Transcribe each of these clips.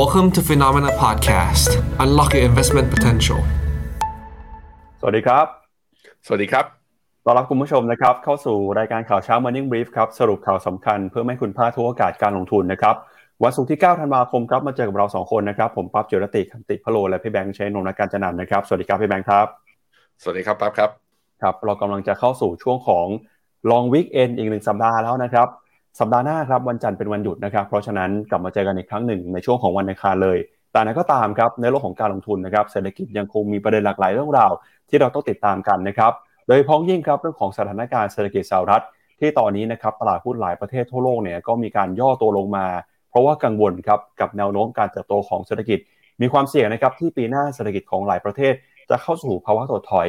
Welcome to Phenomena Podcast. Unlock your investment potential. สวัสดีครับ สวัสดีครับต้อนรับคุณผู้ชมนะครับ เข้าสู่รายการข่าวเช้า Morning Brief ครับ สรุปข่าวสำคัญเพื่อไม่ให้คุณพลาดทุกโอกาสการลงทุนนะครับ วันศุกร์ที่ 9 ธันวาคมครับ มาเจอกับเรา 2 คนนะครับ ผมปั๊บจิรติคันติพะโล และพี่แบงค์ชัยนนท์นักการจันนันท์นะครับ สวัสดีครับพี่แบงค์ครับ สวัสดีครับปั๊บครับ ครับ เรากำลังจะเข้าสู่ช่วงของ Long Weekend อีกหนึ่งสัปดาห์แล้วนะครับ สัปดาห์หน้าครับวันจันทร์เป็นวันหยุดนะครับ เพราะฉะนั้นกลับมาเจอกันอีกครั้งหนึ่งในช่วงของวันอังคารเลย แต่นั้นก็ตามครับในโลกของการลงทุนนะครับเศรษฐกิจยังคงมีประเด็นหลากหลายเรื่องราว ที่เราต้องติดตามกันนะครับโดยพ้องยิ่งครับเรื่องของสถานการณ์เศรษฐกิจสหรัฐ ที่ตอนนี้นะครับตลาดหุ้นหลายประเทศทั่วโลกเนี่ยก็มีการย่อตัวลงมา เพราะว่ากังวลครับกับแนวโน้มการเติบโตของเศรษฐกิจ มีความเสี่ยงนะครับที่ปีหน้าเศรษฐกิจของหลายประเทศ จะเข้าสู่ภาวะถดถอย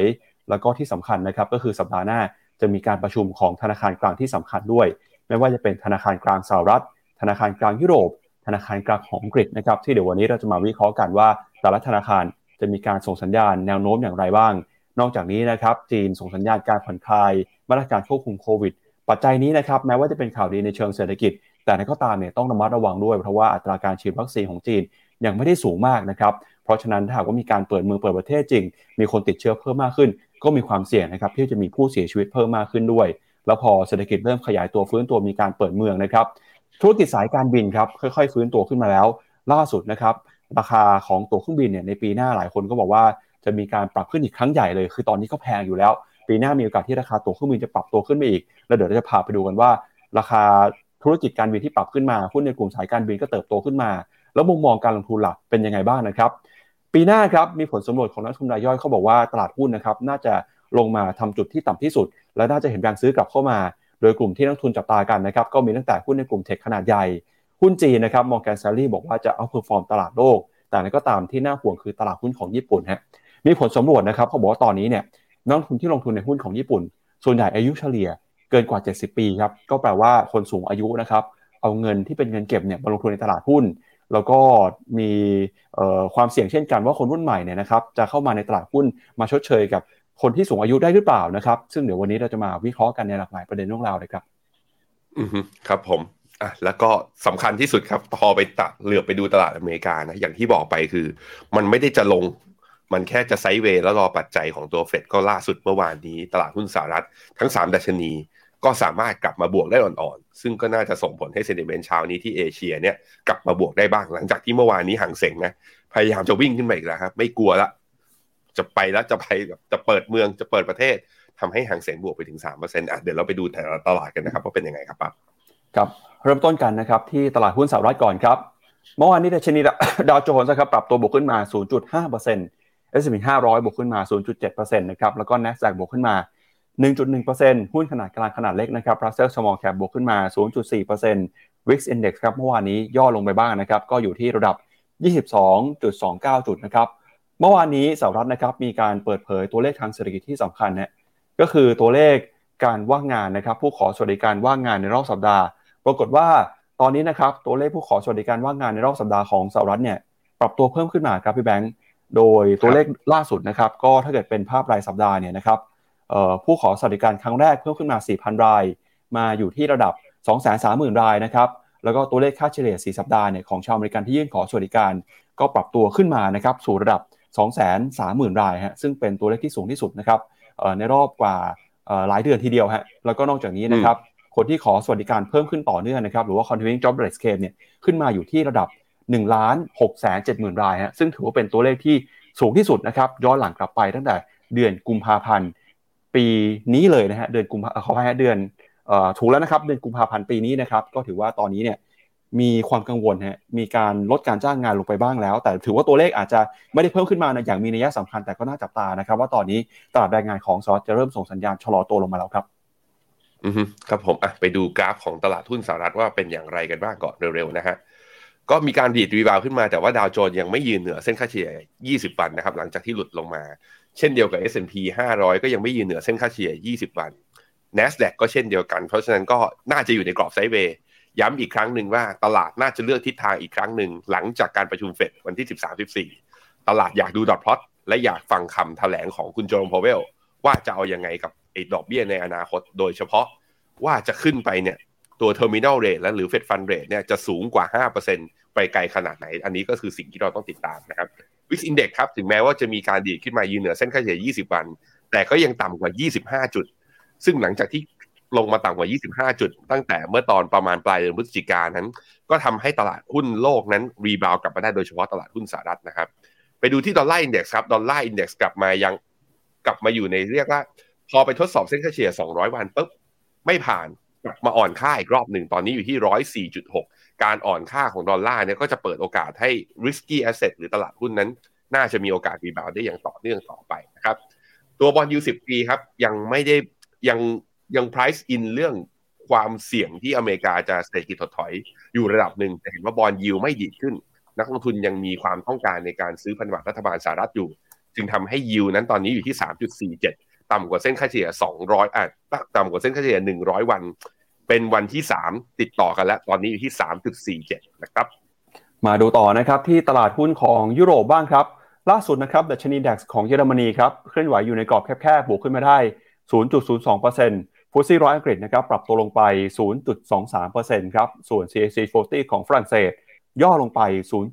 แล้วก็ที่สำคัญนะครับก็คือสัปดาห์หน้าจะมีการประชุมของธนาคารกลางที่สำคัญด้วย ไม่ว่าจะเป็นธนาคารกลางสหรัฐ ธนาคารกลางยุโรป ธนาคารกลางของอังกฤษนะครับที่เดี๋ยววันนี้เราจะมาวิเคราะห์กันว่าแต่ละธนาคารจะมีการส่งสัญญาณแนวโน้มอย่างไรบ้าง นอกจากนี้นะครับจีนส่งสัญญาณการผ่อนคลายมาตรการควบคุมโควิด ปัจจัยนี้นะครับแม้ว่าจะเป็นข่าวดีในเชิงเศรษฐกิจ แต่ในก็ตามเนี่ยต้องระมัดระวังด้วยเพราะว่าอัตราการฉีดวัคซีนของจีนยังไม่ได้สูงมากนะครับเพราะฉะนั้นถ้าหากว่ามีการเปิดเมืองเปิดประเทศจริง มีคนติดเชื้อเพิ่มมากขึ้น ก็มีความเสี่ยงนะครับที่จะมีผู้เสียชีวิตเพิ่มมากขึ้นด้วย แล้วพอเศรษฐกิจเริ่มขยายตัวฟื้นตัวมีการเปิดเมืองนะครับธุรกิจสายการบินครับค่อยๆ ฟื้นตัวขึ้นมาแล้ว ล่าสุดนะครับราคาของตั๋วเครื่องบินเนี่ยในปีหน้าหลายคนก็บอกว่าจะมีการปรับขึ้นอีกครั้งใหญ่เลย คือตอนนี้ก็แพงอยู่แล้ว ปีหน้ามีโอกาสที่ราคาตั๋วเครื่องบินจะปรับตัวขึ้นไปอีก แล้วเดี๋ยวเราจะพาไปดูกันว่า ราคาธุรกิจการบินที่ปรับขึ้นมาหุ้นในกลุ่มสายการบินก็เติบโตขึ้นมา แล้วมุมมองการลงทุนหลักเป็นยังไงบ้างนะครับ ปีหน้าครับมีผลสำรวจของนักลงทุนรายย่อยเขาบอกว่าตลาดหุ้นนะครับน่าจะ ลงมาทำจุดที่ต่ำที่สุด และน่าจะเห็นแรงซื้อกลับเข้ามา โดยกลุ่มที่นักลงทุนจับตากันนะครับก็มีตั้งแต่หุ้นในกลุ่ม tech ขนาดใหญ่ หุ้นจีนนะครับ Morgan Stanley บอกว่าจะ outperform ตลาดโลก แต่อย่างไรก็ตามที่น่าห่วงคือตลาดหุ้นของญี่ปุ่นฮะมีผลสำรวจนะครับเขาบอกว่าตอนนี้เนี่ยนักลงทุนที่ลงทุนในหุ้นของญี่ปุ่น ส่วนใหญ่อายุเฉลี่ยเกินกว่า 70 ปีครับก็แปลว่าคนสูงอายุนะครับเอาเงินที่เป็นเงินเก็บเนี่ยมาลงทุนในตลาดหุ้น แล้วก็มีความเสี่ยงเช่นกันว่าคนรุ่นใหม่เนี่ยนะครับจะเข้ามาในตลาดหุ้นมาชดเชยกับ คนที่สูงอายุได้หรือเปล่านะครับ ซึ่งเดี๋ยววันนี้เราจะมาวิเคราะห์กันในหลากหลายประเด็นเรื่องราวเลยครับ อือครับผมอะแล้วก็สำคัญที่สุดครับพอไปตัดเหลือบไปดูตลาดอเมริกานะอย่างที่บอกไปคือ มันไม่ได้จะลง มันแค่จะไซด์เวย์แล้วรอปัจจัยของตัวเฟดก็ล่าสุดเมื่อวานนี้ ตลาดหุ้นสหรัฐทั้ง 3 ดัชนี ก็สามารถกลับมาบวกได้อ่อนๆ ซึ่งก็น่าจะส่งผลให้เซนิเมนต์เช้านี้ที่เอเชียเนี่ยกลับมาบวกได้บ้างหลังจากที่เมื่อวานนี้ห่างเสงนะพยายามจะวิ่งขึ้นมาอีกแล้วครับไม่กลัวละ จะไปแล้วจะไปจะเปิดเมืองจะเปิดประเทศทำให้ห่างเสงบวกไปถึง3%อะเดี๋ยวเราไปดูแต่ละตลาดกันนะครับว่าเป็นยังไงครับปั๊บครับเริ่มต้นกันนะครับที่ตลาดหุ้นสหรัฐก่อนครับเมื่อวานนี้ดัชนีดาวโจนส์ครับปรับตัวบวกขึ้นมา 0.5% S&P 500 บวกขึ้นมา 0.7%นะครับแล้วก็ NASDAQ บวกขึ้นมา 1.1%หุ้นขนาดกลางขนาดเล็กนะครับ Russell Small Cap บวกขึ้นมา 0.4% Wix Index ครับเมื่อวานนี้ย่อลงไปบ้างนะครับก็อยู่ที่ระดับ 22.29 จุดนะครับ เมื่อวานนี้สหรัฐนะครับมีการเปิดเผยตัวเลขทางเศรษฐกิจที่สำคัญนะก็คือตัวเลขการว่างงานนะครับ ผู้ขอสวัสดิการว่างงานในรอบสัปดาห์ ปรากฏว่าตอนนี้นะครับตัวเลขผู้ขอสวัสดิการว่างงานในรอบสัปดาห์ของสหรัฐเนี่ยปรับตัวเพิ่มขึ้นมาครับพี่แบงค์โดยตัวเลขล่าสุดนะครับ ก็ถ้าเกิดเป็นภาพรายสัปดาห์เนี่ยนะครับผู้ขอสวัสดิการครั้งแรกเพิ่มขึ้นมา 4,000 ราย มาอยู่ที่ระดับ 230,000 รายนะครับแล้วก็ตัวเลขค่าเฉลี่ย 4 สัปดาห์เนี่ยของชาวอเมริกันที่ยื่นขอสวัสดิการ ก็ปรับตัวขึ้นมานะครับสู่ระดับ 230,000 รายฮะซึ่งเป็นตัวเลขที่สูงที่สุดนะครับในรอบกว่าหลายเดือนทีเดียวฮะแล้วก็นอกจากนี้นะครับคนที่ขอสวัสดิการเพิ่มขึ้นต่อเนื่องนะครับหรือว่า continuing jobless claim เนี่ยขึ้นมาอยู่ที่ระดับ1ล้าน6แสน7หมื่นรายฮะซึ่งถือว่าเป็นตัวเลขที่สูงที่สุดนะครับย้อนหลังกลับไปตั้งแต่เดือนกุมภาพันธ์ปีนี้เลยนะฮะเดือนกุมภาขอให้เดือนถูกแล้วนะครับเดือนกุมภาพันธ์ปีนี้นะครับก็ถือว่าตอนนี้เนี่ย มีความกังวลฮะมีการลดการจ้างงานลงไปบ้างแล้ว แต่ถือว่าตัวเลขอาจจะไม่ได้เพิ่มขึ้นมาอย่างมีนัยสำคัญแต่ก็น่าจับตานะครับ ว่าตอนนี้ตลาดแรงงานของสหรัฐจะเริ่มส่งสัญญาณชะลอตัวลงมาแล้วครับอือครับผมอะไปดูกราฟของตลาดหุ้นสหรัฐว่าเป็นอย่างไรกันบ้างก่อนเร็วๆนะฮะก็มีการดีด rebound ขึ้นมาแต่ว่าดาวโจนส์ยังไม่ยืนเหนือเส้นค่าเฉลี่ย 20 วันนะครับหลังจากที่หลุดลงมา เช่นเดียวกับ S&P 500 ก็ยังไม่ยืนเหนือเส้นค่าเฉลี่ย 20 วัน NASDAQ ก็เช่นเดียวกัน เพราะฉะนั้นก็น่าจะอยู่ในกรอบ sideway ย้ำอีกครั้งหนึ่งว่าตลาดน่าจะเลือกทิศทางอีกครั้งหนึ่งหลังจากการประชุมเฟดวันที่ 13-14 ตลาดอยากดู dot plot และอยากฟังคำแถลงของคุณโจมพาวเวล ว่าจะเอายังไงกับไอ้ดอกเบี้ยในอนาคต โดยเฉพาะว่าจะขึ้นไปเนี่ยตัว terminal rate และหรือ Fed Fund rate เนี่ยจะสูงกว่า 5%ไปไกลขนาดไหน อันนี้ก็คือสิ่งที่เราต้องติดตามนะครับวิกอินเด็กครับ ถึงแม้ว่าจะมีการดีดขึ้นมายืนเหนือเส้นค่าเฉลี่ย 20 วัน แต่ก็ยังต่ำกว่า 25 จุด ซึ่งหลังจากที่ ลงมาต่ำกว่า 25 จุด ตั้งแต่เมื่อตอนประมาณปลายเดือนพฤศจิกายนนั้น ก็ทำให้ตลาดหุ้นโลกนั้นรีบาวกลับมาได้โดยเฉพาะตลาดหุ้นสหรัฐนะครับ ไปดูที่ dollar index ครับ dollar index กลับมายังกลับมาอยู่ในเรียกว่า พอไปทดสอบเส้นค่าเฉลี่ย 200 วันปุ๊บไม่ผ่านกลับมาอ่อนค่าอีกรอบหนึ่งตอนนี้อยู่ที่ 104.6 การอ่อนค่าของดอลลาร์เนี่ยก็จะเปิดโอกาสให้ risky asset หรือตลาดหุ้นนั้น น่าจะมีโอกาส rebound ได้อย่างต่อเนื่องต่อไปนะครับตัว bond yield สิบปีครับยังไม่ได้ยัง ยัง price in เรื่องความเสี่ยงที่อเมริกาจะเศรษฐกิจถดถอยอยู่ระดับหนึ่งแต่เห็นว่าบอลยิวไม่ดีขึ้น นักลงทุนยังมีความต้องการในการซื้อพันธบัตรรัฐบาลสหรัฐอยู่ จึงทำให้ยิวนั้นตอนนี้อยู่ที่ 3.47 ต่ำกว่าเส้นค่าเฉลี่ย 200อะต่ำกว่าเส้นค่าเฉลี่ย 100 วัน เป็นวันที่ 3 ติดต่อกันแล้ว ตอนนี้อยู่ที่ 3.47 นะครับ มาดูต่อนะครับที่ตลาดหุ้นของยุโรปบ้างครับ ล่าสุดนะครับดัชนีดัคของเยอรมนีครับเคลื่อนไหวอยู่ในกรอบแคบๆบวกขึ้นมาได้ 0.02% ฟุตซี่ร้อยอังกฤษนะครับปรับตัวลงไป 0.23%ครับ ส่วน CAC 40 ของฝรั่งเศส ย่อลงไป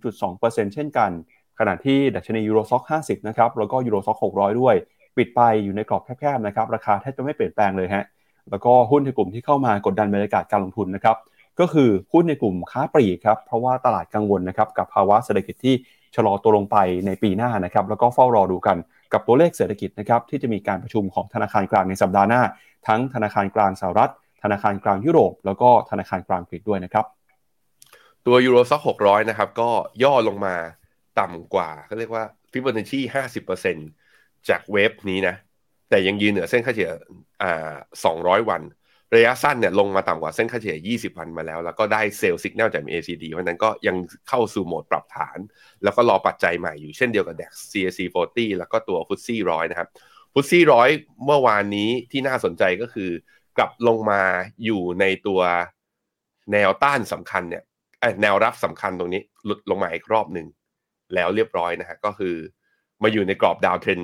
0.2%เช่นกัน ขณะที่ดัชนี Euro Stoxx 50 นะครับ แล้วก็ Euro Stoxx 600 ด้วย ปิดไปอยู่ในกรอบแคบๆนะครับ ราคาแทบจะไม่เปลี่ยนแปลงเลยฮะ แล้วก็หุ้นในกลุ่มที่เข้ามากดดันบรรยากาศการลงทุนนะครับ ก็คือหุ้นในกลุ่มค้าปลีกครับ เพราะว่าตลาดกังวลนะครับกับภาวะเศรษฐกิจที่ชะลอตัวลงไปในปีหน้านะครับ แล้วก็เฝ้ารอดูกัน กับตัวเลขเศรษฐกิจนะครับที่จะมีการประชุมของธนาคารกลางในสัปดาห์หน้า ทั้งธนาคารกลางสหรัฐ ธนาคารกลางยุโรป แล้วก็ธนาคารกลางอังกฤษด้วยนะครับ ตัว Euro Stoxx หกร้อยนะครับก็ย่อลงมาต่ำกว่าเขาเรียกว่าฟิบอนัชชีห้าสิบเปอร์เซ็นต์จาก wave นี้นะแต่ยังยืนเหนือเส้นค่าเฉลี่ยอ่าสองร้อยวัน ระยะสั้นเนี่ยลงมาต่ำกว่าเส้นค่าเฉลี่ย 20 วันมาแล้ว แล้วก็ได้ sell สัญญาณจาก MACD เพราะนั้นก็ยังเข้าสู่โหมดปรับฐาน แล้วก็รอปัจจัยใหม่อยู่เช่นเดียวกับ DAX CAC 40 แล้วก็ตัว FTSE ร้อยนะครับ FTSE ร้อยเมื่อวานนี้ที่น่าสนใจก็คือกลับลงมาอยู่ในตัวแนวต้านสำคัญเนี่ยแนวรับสำคัญตรงนี้หลุดลงมาอีกรอบหนึ่งแล้วเรียบร้อยนะฮะก็คือมาอยู่ในกรอบ downtrend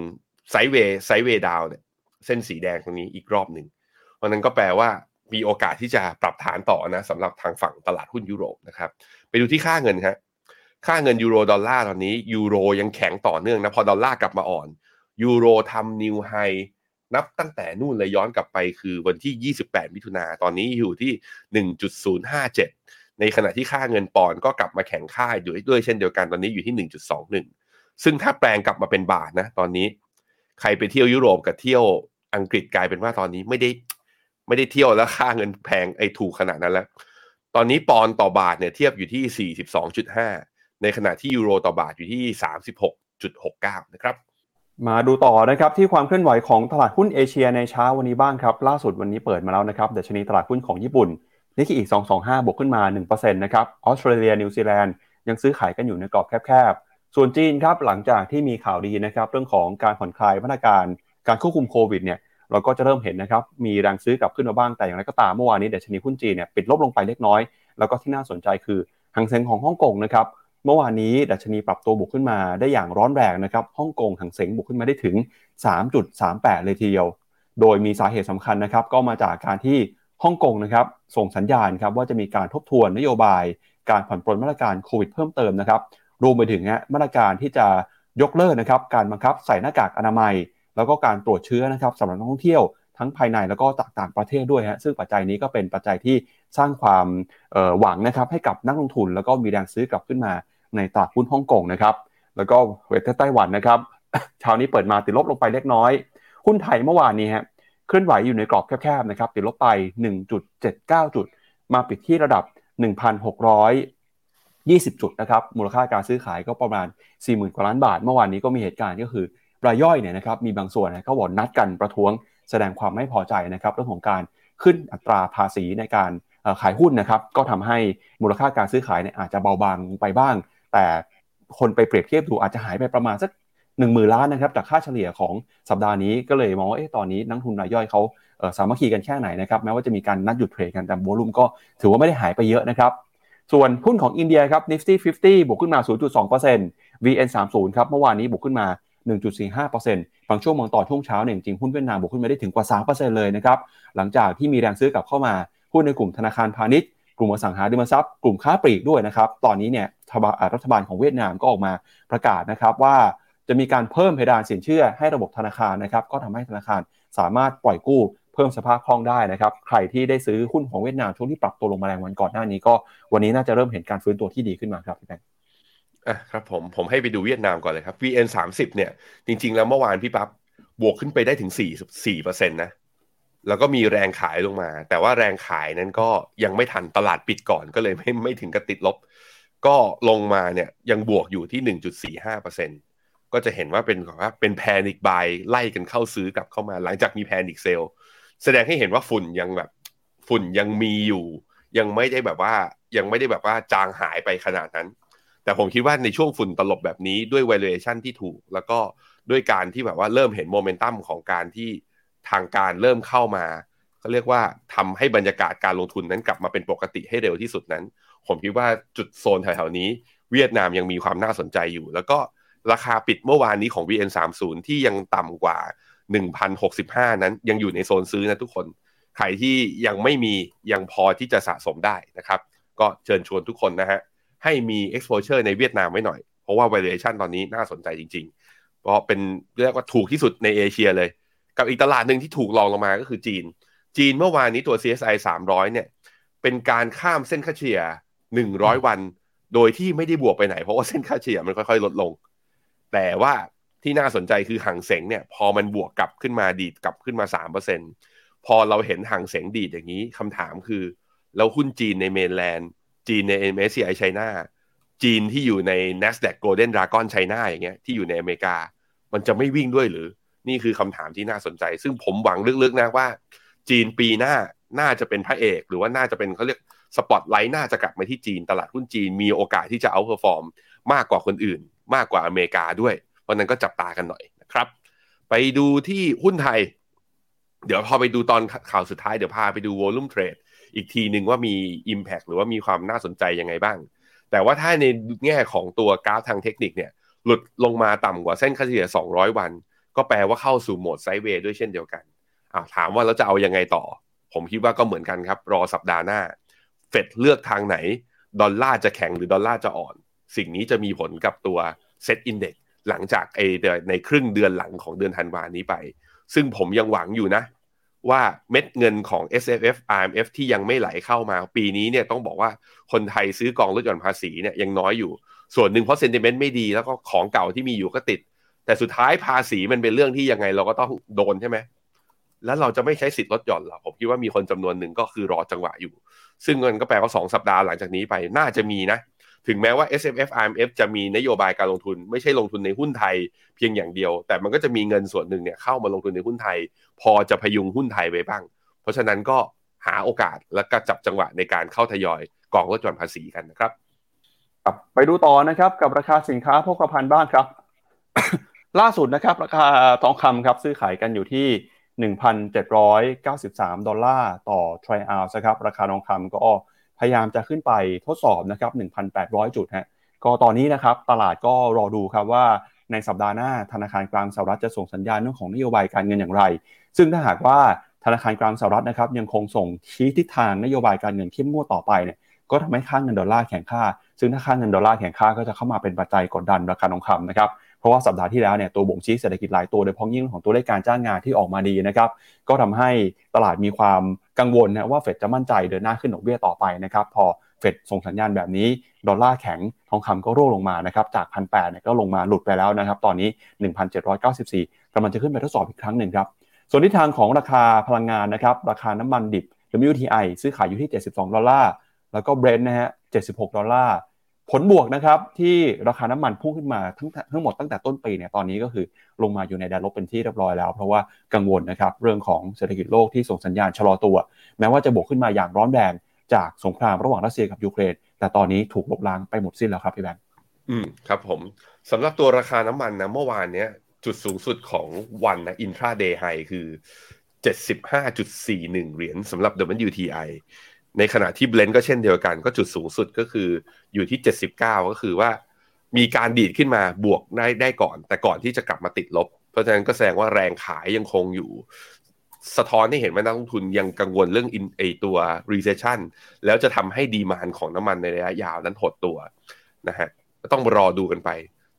sideway sideway down เนี่ยเส้นสีแดงตรงนี้อีกรอบหนึ่ง เพราะนั้นก็แปลว่ามีโอกาสที่จะปรับฐานต่อนะสำหรับทางฝั่งตลาดหุ้นยุโรปนะครับไปดูที่ค่าเงินครับค่าเงินยูโรดอลลาร์ตอนนี้ยูโรยังแข็งต่อเนื่องนะพอดอลลาร์กลับมาอ่อนยูโรทำนิวไฮนับตั้งแต่นู่นเลยย้อนกลับไปคือวันที่ 28 มิถุนาตอนนี้อยู่ที่ 1.057 ในขณะที่ค่าเงินปอนก็กลับมาแข็งค่าอยู่ด้วยเช่นเดียวกันตอนนี้อยู่ที่ 1.21 ซึ่งถ้าแปลงกลับมาเป็นบาทนะตอนนี้ ใครไปเที่ยวยุโรปกับเที่ยวอังกฤษกลายเป็นว่าตอนนี้ไม่ได้ ไม่ได้เที่ยวแล้วค่าเงินแพงไอ้ถูกขนาดนั้นแล้ว ตอนนี้ปอนด์ต่อบาทเนี่ยเทียบอยู่ที่ 42.5 ในขณะที่ยูโรต่อบาทอยู่ที่ 36.69 นะครับมาดูต่อนะครับที่ความเคลื่อนไหวของตลาดหุ้นเอเชียในเช้าวันนี้บ้างครับ ล่าสุดวันนี้เปิดมาแล้วนะครับดัชนีตลาดหุ้นของญี่ปุ่นนิกเกิอีก 225 บวกขึ้นมา 1%นะครับออสเตรเลียนิวซีแลนด์ยังซื้อขายกันอยู่ในกรอบแคบๆ ส่วนจีนครับหลังจากที่มีข่าวดีนะครับเรื่องของการผ่อนคลายมาตรการการควบคุมโควิดเนี่ย เราก็จะเริ่มเห็นนะครับมีแรงซื้อกลับขึ้นมาบ้างแต่อย่างไรก็ตามเมื่อวานนี้เดัชนีหุ้นจีนเนี่ยปิดลบลงไปเล็กน้อย แล้วก็ที่น่าสนใจคือหางเซ็งของฮ่องกงนะครับเมื่อวานนี้ดัชนีปรับตัวบวกขึ้นมาได้อย่างร้อนแรงนะครับฮ่องกงหางเซ็งบวกขึ้นมาได้ถึง 3.38 เลยทีเดียว โดยมีสาเหตุสำคัญนะครับก็มาจากการที่ฮ่องกงนะครับส่งสัญญาณครับว่าจะมีการทบทวนนโยบาย การผ่อนปลนมาตรการโควิดเพิ่มเติมนะครับรวมไปถึงมาตรการที่จะยกเลิกนะครับการบังคับใส่หน้ากากอนามัย แล้วก็การตรวจเชื้อนะครับสำหรับนักท่องเที่ยวทั้งภายในแล้วก็จากต่างประเทศด้วยฮะซึ่งปัจจัยนี้ก็เป็นปัจจัยที่สร้างความหวังนะครับให้กับนักลงทุน แล้วก็มีแรงซื้อกลับขึ้นมาในตลาดหุ้นฮ่องกงนะครับแล้วก็เวทไต้หวันนะครับเช้านี้เปิดมาติดลบลงไปเล็กน้อยหุ้นไทยเมื่อวานนี้ฮะเคลื่อนไหวอยู่ในกรอบแคบๆนะครับติดลบไป 1.79 จุด มาปิดที่ระดับ 1,620 จุดนะครับมูลค่าการซื้อขายก็ประมาณ 40,000 กว่าล้านบาท เมื่อวานนี้ก็มีเหตุการณ์ก็คือ รายย่อยเนี่ยนะครับมีบางส่วนเขาบอกนัดกันประท้วงแสดงความไม่พอใจนะครับเรื่องของการขึ้นอัตราภาษีในการขายหุ้นนะครับก็ทำให้มูลค่าการซื้อขายเนี่ยอาจจะเบาบางไปบ้าง แต่คนไปเปรียบเทียบดูอาจจะหายไปประมาณสักหนึ่งหมื่นล้านนะครับจากค่าเฉลี่ยของสัปดาห์นี้ก็เลยมองว่าเอ๊ะตอนนี้นักทุนรายย่อยเขาสามัคคีกันแค่ไหนนะครับแม้ว่าจะมีการนัดหยุดเทรดกันแต่โวลุ่มก็ถือว่าไม่ได้หายไปเยอะนะครับส่วนหุ้นของอินเดียครับ Nifty 50 บวกขึ้นมา 0.2% VN30 ครับเมื่อวานนี้บวกขึ้นมา 1.45%บางช่วงบางต่อช่วงเช้าเนี่ยจริงหุ้นเวียดนามบวกขึ้นมาได้ถึงกว่า 3%เลยนะครับหลังจากที่มีแรงซื้อกลับเข้ามาหุ้นในกลุ่มธนาคารพาณิชย์กลุ่มอสังหาริมทรัพย์กลุ่มค้าปลีกด้วยนะครับตอนนี้เนี่ยรัฐบาลของเวียดนามก็ออกมาประกาศนะครับว่าจะมีการเพิ่มเพดานสินเชื่อให้ระบบธนาคารนะครับก็ทำให้ธนาคารสามารถปล่อยกู้เพิ่มสภาพคล่องได้นะครับใครที่ได้ซื้อหุ้นของเวียดนามช่วงที่ปรับตัวลงมาแรงวันก่อนหน้านี้ก็วันนี้น่าจะเริ่มเห็นการฟื้นตัวที่ดีขึ้นมาครับพี่แบงค์ อะครับผมผมให้ไปดูเวียดนามก่อนเลยครับ VN 30เนี่ย จริง ๆ แล้วเมื่อวานพี่ปั๊บบวกขึ้นไปได้ถึง4 4เปอร์เซ็นต์นะแล้วก็มีแรงขายลงมา แต่ว่าแรงขายนั้นก็ยังไม่ทันตลาดปิดก่อนก็เลยไม่ไม่ถึงกับติดลบ ก็ลงมาเนี่ยยังบวกอยู่ที่1.45เปอร์เซ็นต์ก็จะเห็นว่าเป็นว่าเป็น panic buy ไล่กันเข้าซื้อกลับเข้ามา หลังจากมี panic sell แสดงให้เห็นว่าฝุ่นยังแบบฝุ่นยังมีอยู่ ยังไม่ได้แบบว่ายังไม่ได้แบบว่าจางหายไปขนาดนั้น แต่ผมคิดว่าในช่วงฝุ่นตลบแบบนี้ด้วย valuation ที่ถูก แล้วก็ด้วยการที่แบบว่าเริ่มเห็นโมเมนตัมของการที่ทางการเริ่มเข้ามาเขาเรียกว่าทำให้บรรยากาศการลงทุนนั้นกลับมาเป็นปกติให้เร็วที่สุดนั้น ผมคิดว่าจุดโซนแถวๆนี้ เวียดนามยังมีความน่าสนใจอยู่ แล้วก็ราคาปิดเมื่อวานนี้ของ VN30 ที่ยังต่ำกว่า 1,065 นั้นยังอยู่ในโซนซื้อนะทุกคน ใครที่ยังไม่มียังพอที่จะสะสมได้นะครับ ก็เชิญชวนทุกคนนะฮะ ให้มี exposure ในเวียดนามไว้หน่อย เพราะว่า valuation ตอนนี้น่าสนใจจริง ๆ เพราะเป็นเรียกว่าถูกที่สุดในเอเชียเลย กับอีกตลาดหนึ่งที่ถูกลองลงมาก็คือจีน จีนเมื่อวานนี้ตัว CSI 300 เนี่ย เป็นการข้ามเส้นค่าเฉลี่ย 100 วัน โดยที่ไม่ได้บวกไปไหน เพราะว่าเส้นค่าเฉลี่ยมันค่อยๆ ลดลง แต่ว่าที่น่าสนใจคือห่างเสงเนี่ย พอมันบวกกลับขึ้นมาดีดกลับขึ้นมาสามเปอร์เซ็นพอเราเห็นห่างเสงดีดอย่างนี้คำถามคือ แล้วหุ้นจีนในเมนแลนด์ จีนใน MSCI ไชน่าจีนที่อยู่ใน NASDAQ Golden Dragon ไชน่าอย่างเงี้ยที่อยู่ในอเมริกา มันจะไม่วิ่งด้วยหรือ นี่คือคำถามที่น่าสนใจ ซึ่งผมหวังลึกๆนะว่า จีนปีหน้าน่าจะเป็นพระเอก หรือว่าน่าจะเป็นเขาเรียกสปอตไลท์น่าจะกลับมาที่จีนตลาดหุ้นจีนมีโอกาสที่จะ outperform มากกว่าคนอื่น มากกว่าอเมริกาด้วย เพราะนั้นก็จับตากันหน่อยนะครับ ไปดูที่หุ้นไทย เดี๋ยวพอไปดูตอนข่าวสุดท้ายเดี๋ยวพาไปดู volume trade อีกทีหนึ่งว่ามี impact หรือว่ามีความน่าสนใจยังไงบ้าง แต่ว่าถ้าในแง่ของตัวกราฟทางเทคนิคเนี่ยหลุดลงมาต่ำกว่าเส้นค่าเฉลี่ย 200 วัน ก็แปลว่าเข้าสู่โหมด sideway ด้วยเช่นเดียวกันอ่าถามว่าเราจะเอายังไงต่อ ผมคิดว่าก็เหมือนกันครับ รอสัปดาห์หน้า เฟดเลือกทางไหน ดอลลาร์จะแข็งหรือดอลลาร์จะอ่อน สิ่งนี้จะมีผลกับตัว SET Index หลังจากไอในครึ่งเดือนหลังของเดือนธันวานี้ไป ซึ่งผมยังหวังอยู่นะ ว่าเม็ดเงินของ S F F R M F ที่ยังไม่ไหลเข้ามา ปีนี้เนี่ยต้องบอกว่าคนไทยซื้อกองลดหย่อนภาษีเนี่ยยังน้อยอยู่ ส่วนหนึ่งเพราะเซนติเมนต์ไม่ดีแล้วก็ของเก่าที่มีอยู่ก็ติด แต่สุดท้ายภาษีมันเป็นเรื่องที่ยังไงเราก็ต้องโดนใช่ไหมแล้วเราจะไม่ใช้สิทธิ์ลดหย่อนหรอผมคิดว่ามีคนจำนวนหนึ่งก็คือรอจังหวะอยู่ ซึ่งเงินก็แปลว่าสองสัปดาห์หลังจากนี้ไปน่าจะมีนะ ถึงแม้ว่า S M F R M F จะมีนโยบายการลงทุน ไม่ใช่ลงทุนในหุ้นไทยเพียงอย่างเดียว แต่มันก็จะมีเงินส่วนหนึ่งเนี่ยเข้ามาลงทุนในหุ้นไทย พอจะพยุงหุ้นไทยไว้บ้าง เพราะฉะนั้นก็หาโอกาสและก็จับจังหวะในการเข้าทยอยกองลดหย่อนภาษีกันนะครับไปดูต่อนะครับกับราคาสินค้าโภคภัณฑ์บ้างครับ ล่าสุดนะครับราคาทองคำครับซื้อขายกันอยู่ที่ 1,793 ดอลลาร์ต่อทริอัลส์ครับราคาทองคำก็ พยายามจะขึ้นไปทดสอบนะครับ 1,800 จุดฮะก็ตอนนี้นะครับตลาดก็รอดูครับว่าในสัปดาห์หน้าธนาคารกลางสหรัฐจะส่งสัญญาณเรื่องของนโยบายการเงินอย่างไร ซึ่งถ้าหากว่าธนาคารกลางสหรัฐนะครับยังคงส่งชี้ทิศทางนโยบายการเงินเข้มงวดต่อไปเนี่ยก็ทำให้ค่าเงินดอลลาร์แข็งค่า ซึ่งถ้าค่าเงินดอลลาร์แข็งค่าก็จะเข้ามาเป็นปัจจัยกดดันราคาทองคำนะครับ เพราะว่าสัปดาห์ที่แล้วเนี่ยตัวบ่งชี้เศรษฐกิจหลายตัวโดยเฉพาะยิ่งของตัวเลขการจ้างงานที่ออกมาดีนะครับก็ทำให้ตลาดมีความกังวลนะว่าเฟดจะมั่นใจเดินหน้าขึ้นดอกเบี้ยต่อไปนะครับพอเฟดส่งสัญญาณแบบนี้ ดอลลาร์แข็งทองคำก็ร่วงลงมานะครับจากพันแปดเนี่ยก็ลงมาหลุดไปแล้วนะครับตอนนี้ 1,794กำลังจะขึ้นไปทดสอบอีกครั้งหนึ่งครับส่วนทิศทางของราคาพลังงานนะครับราคาน้ำมันดิบ WTI ซื้อขายอยู่ที่ 72 ดอลลาร์แล้วก็ Brent นะฮะ76 ดอลลาร์ ผลบวกนะครับที่ราคาน้ำมันพุ่งขึ้นมาทั้งทั้งหมดตั้งแต่ต้นปีเนี่ยตอนนี้ก็คือลงมาอยู่ในแดนลบเป็นที่เรียบร้อยแล้ว เพราะว่ากังวลนะครับเรื่องของเศรษฐกิจโลกที่ส่งสัญญาณชะลอตัว แม้ว่าจะบวกขึ้นมาอย่างร้อนแรงจากสงครามระหว่างรัสเซียกับยูเครน แต่ตอนนี้ถูกลบล้างไปหมดสิ้นแล้วครับพี่แบงค์อืมครับผมสำหรับตัวราคาน้ำมันนะเมื่อวานเนี้ยจุดสูงสุดของวันนะอินทราเดย์ไฮคือ 75.41 เหรียญสำหรับ WTI ในขณะที่เบลนด์ก็เช่นเดียวกัน ก็จุดสูงสุดก็คืออยู่ที่ 79 ก็คือว่า มีการดีดขึ้นมาบวกได้ได้ก่อน แต่ก่อนที่จะกลับมาติดลบ เพราะฉะนั้นก็แสดงว่าแรงขายยังคงอยู่ สะท้อนให้เห็นว่านักลงทุนยังกังวลเรื่องอินไอตัว recession แล้วจะทำให้ดีมานของน้ำมันในระยะยาวนั้นหดตัวนะฮะต้องรอดูกันไป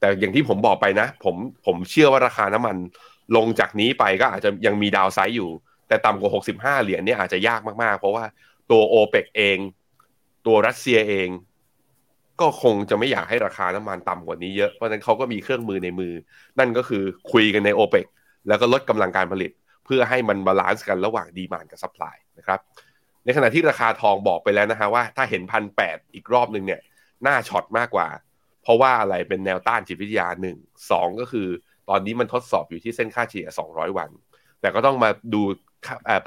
แต่อย่างที่ผมบอกไปนะ ผมผมเชื่อว่าราคาน้ำมันลงจากนี้ไปก็อาจจะยังมีดาวไซด์อยู่ แต่ต่ำกว่า 65 เหรียญเนี่ยอาจจะยากมากๆ เพราะว่า ตัวโอเปกเอง ตัวรัสเซียเอง ก็คงจะไม่อยากให้ราคาน้ำมันต่ำกว่านี้เยอะเพราะฉะนั้นเขาก็มีเครื่องมือในมือ นั่นก็คือคุยกันในโอเปกแล้วก็ลดกำลังการผลิต เพื่อให้มัน balance กันระหว่าง demand กับ supply นะครับในขณะที่ราคาทองบอกไปแล้วนะฮะว่าถ้าเห็นพันแปดอีกรอบหนึ่งเนี่ยน่า short มากกว่า เพราะว่าอะไรเป็นแนวต้านจิตวิทยาหนึ่งสองก็คือ ตอนนี้มันทดสอบอยู่ที่เส้นค่าเฉลี่ย200 วัน แต่ก็ต้องมาดู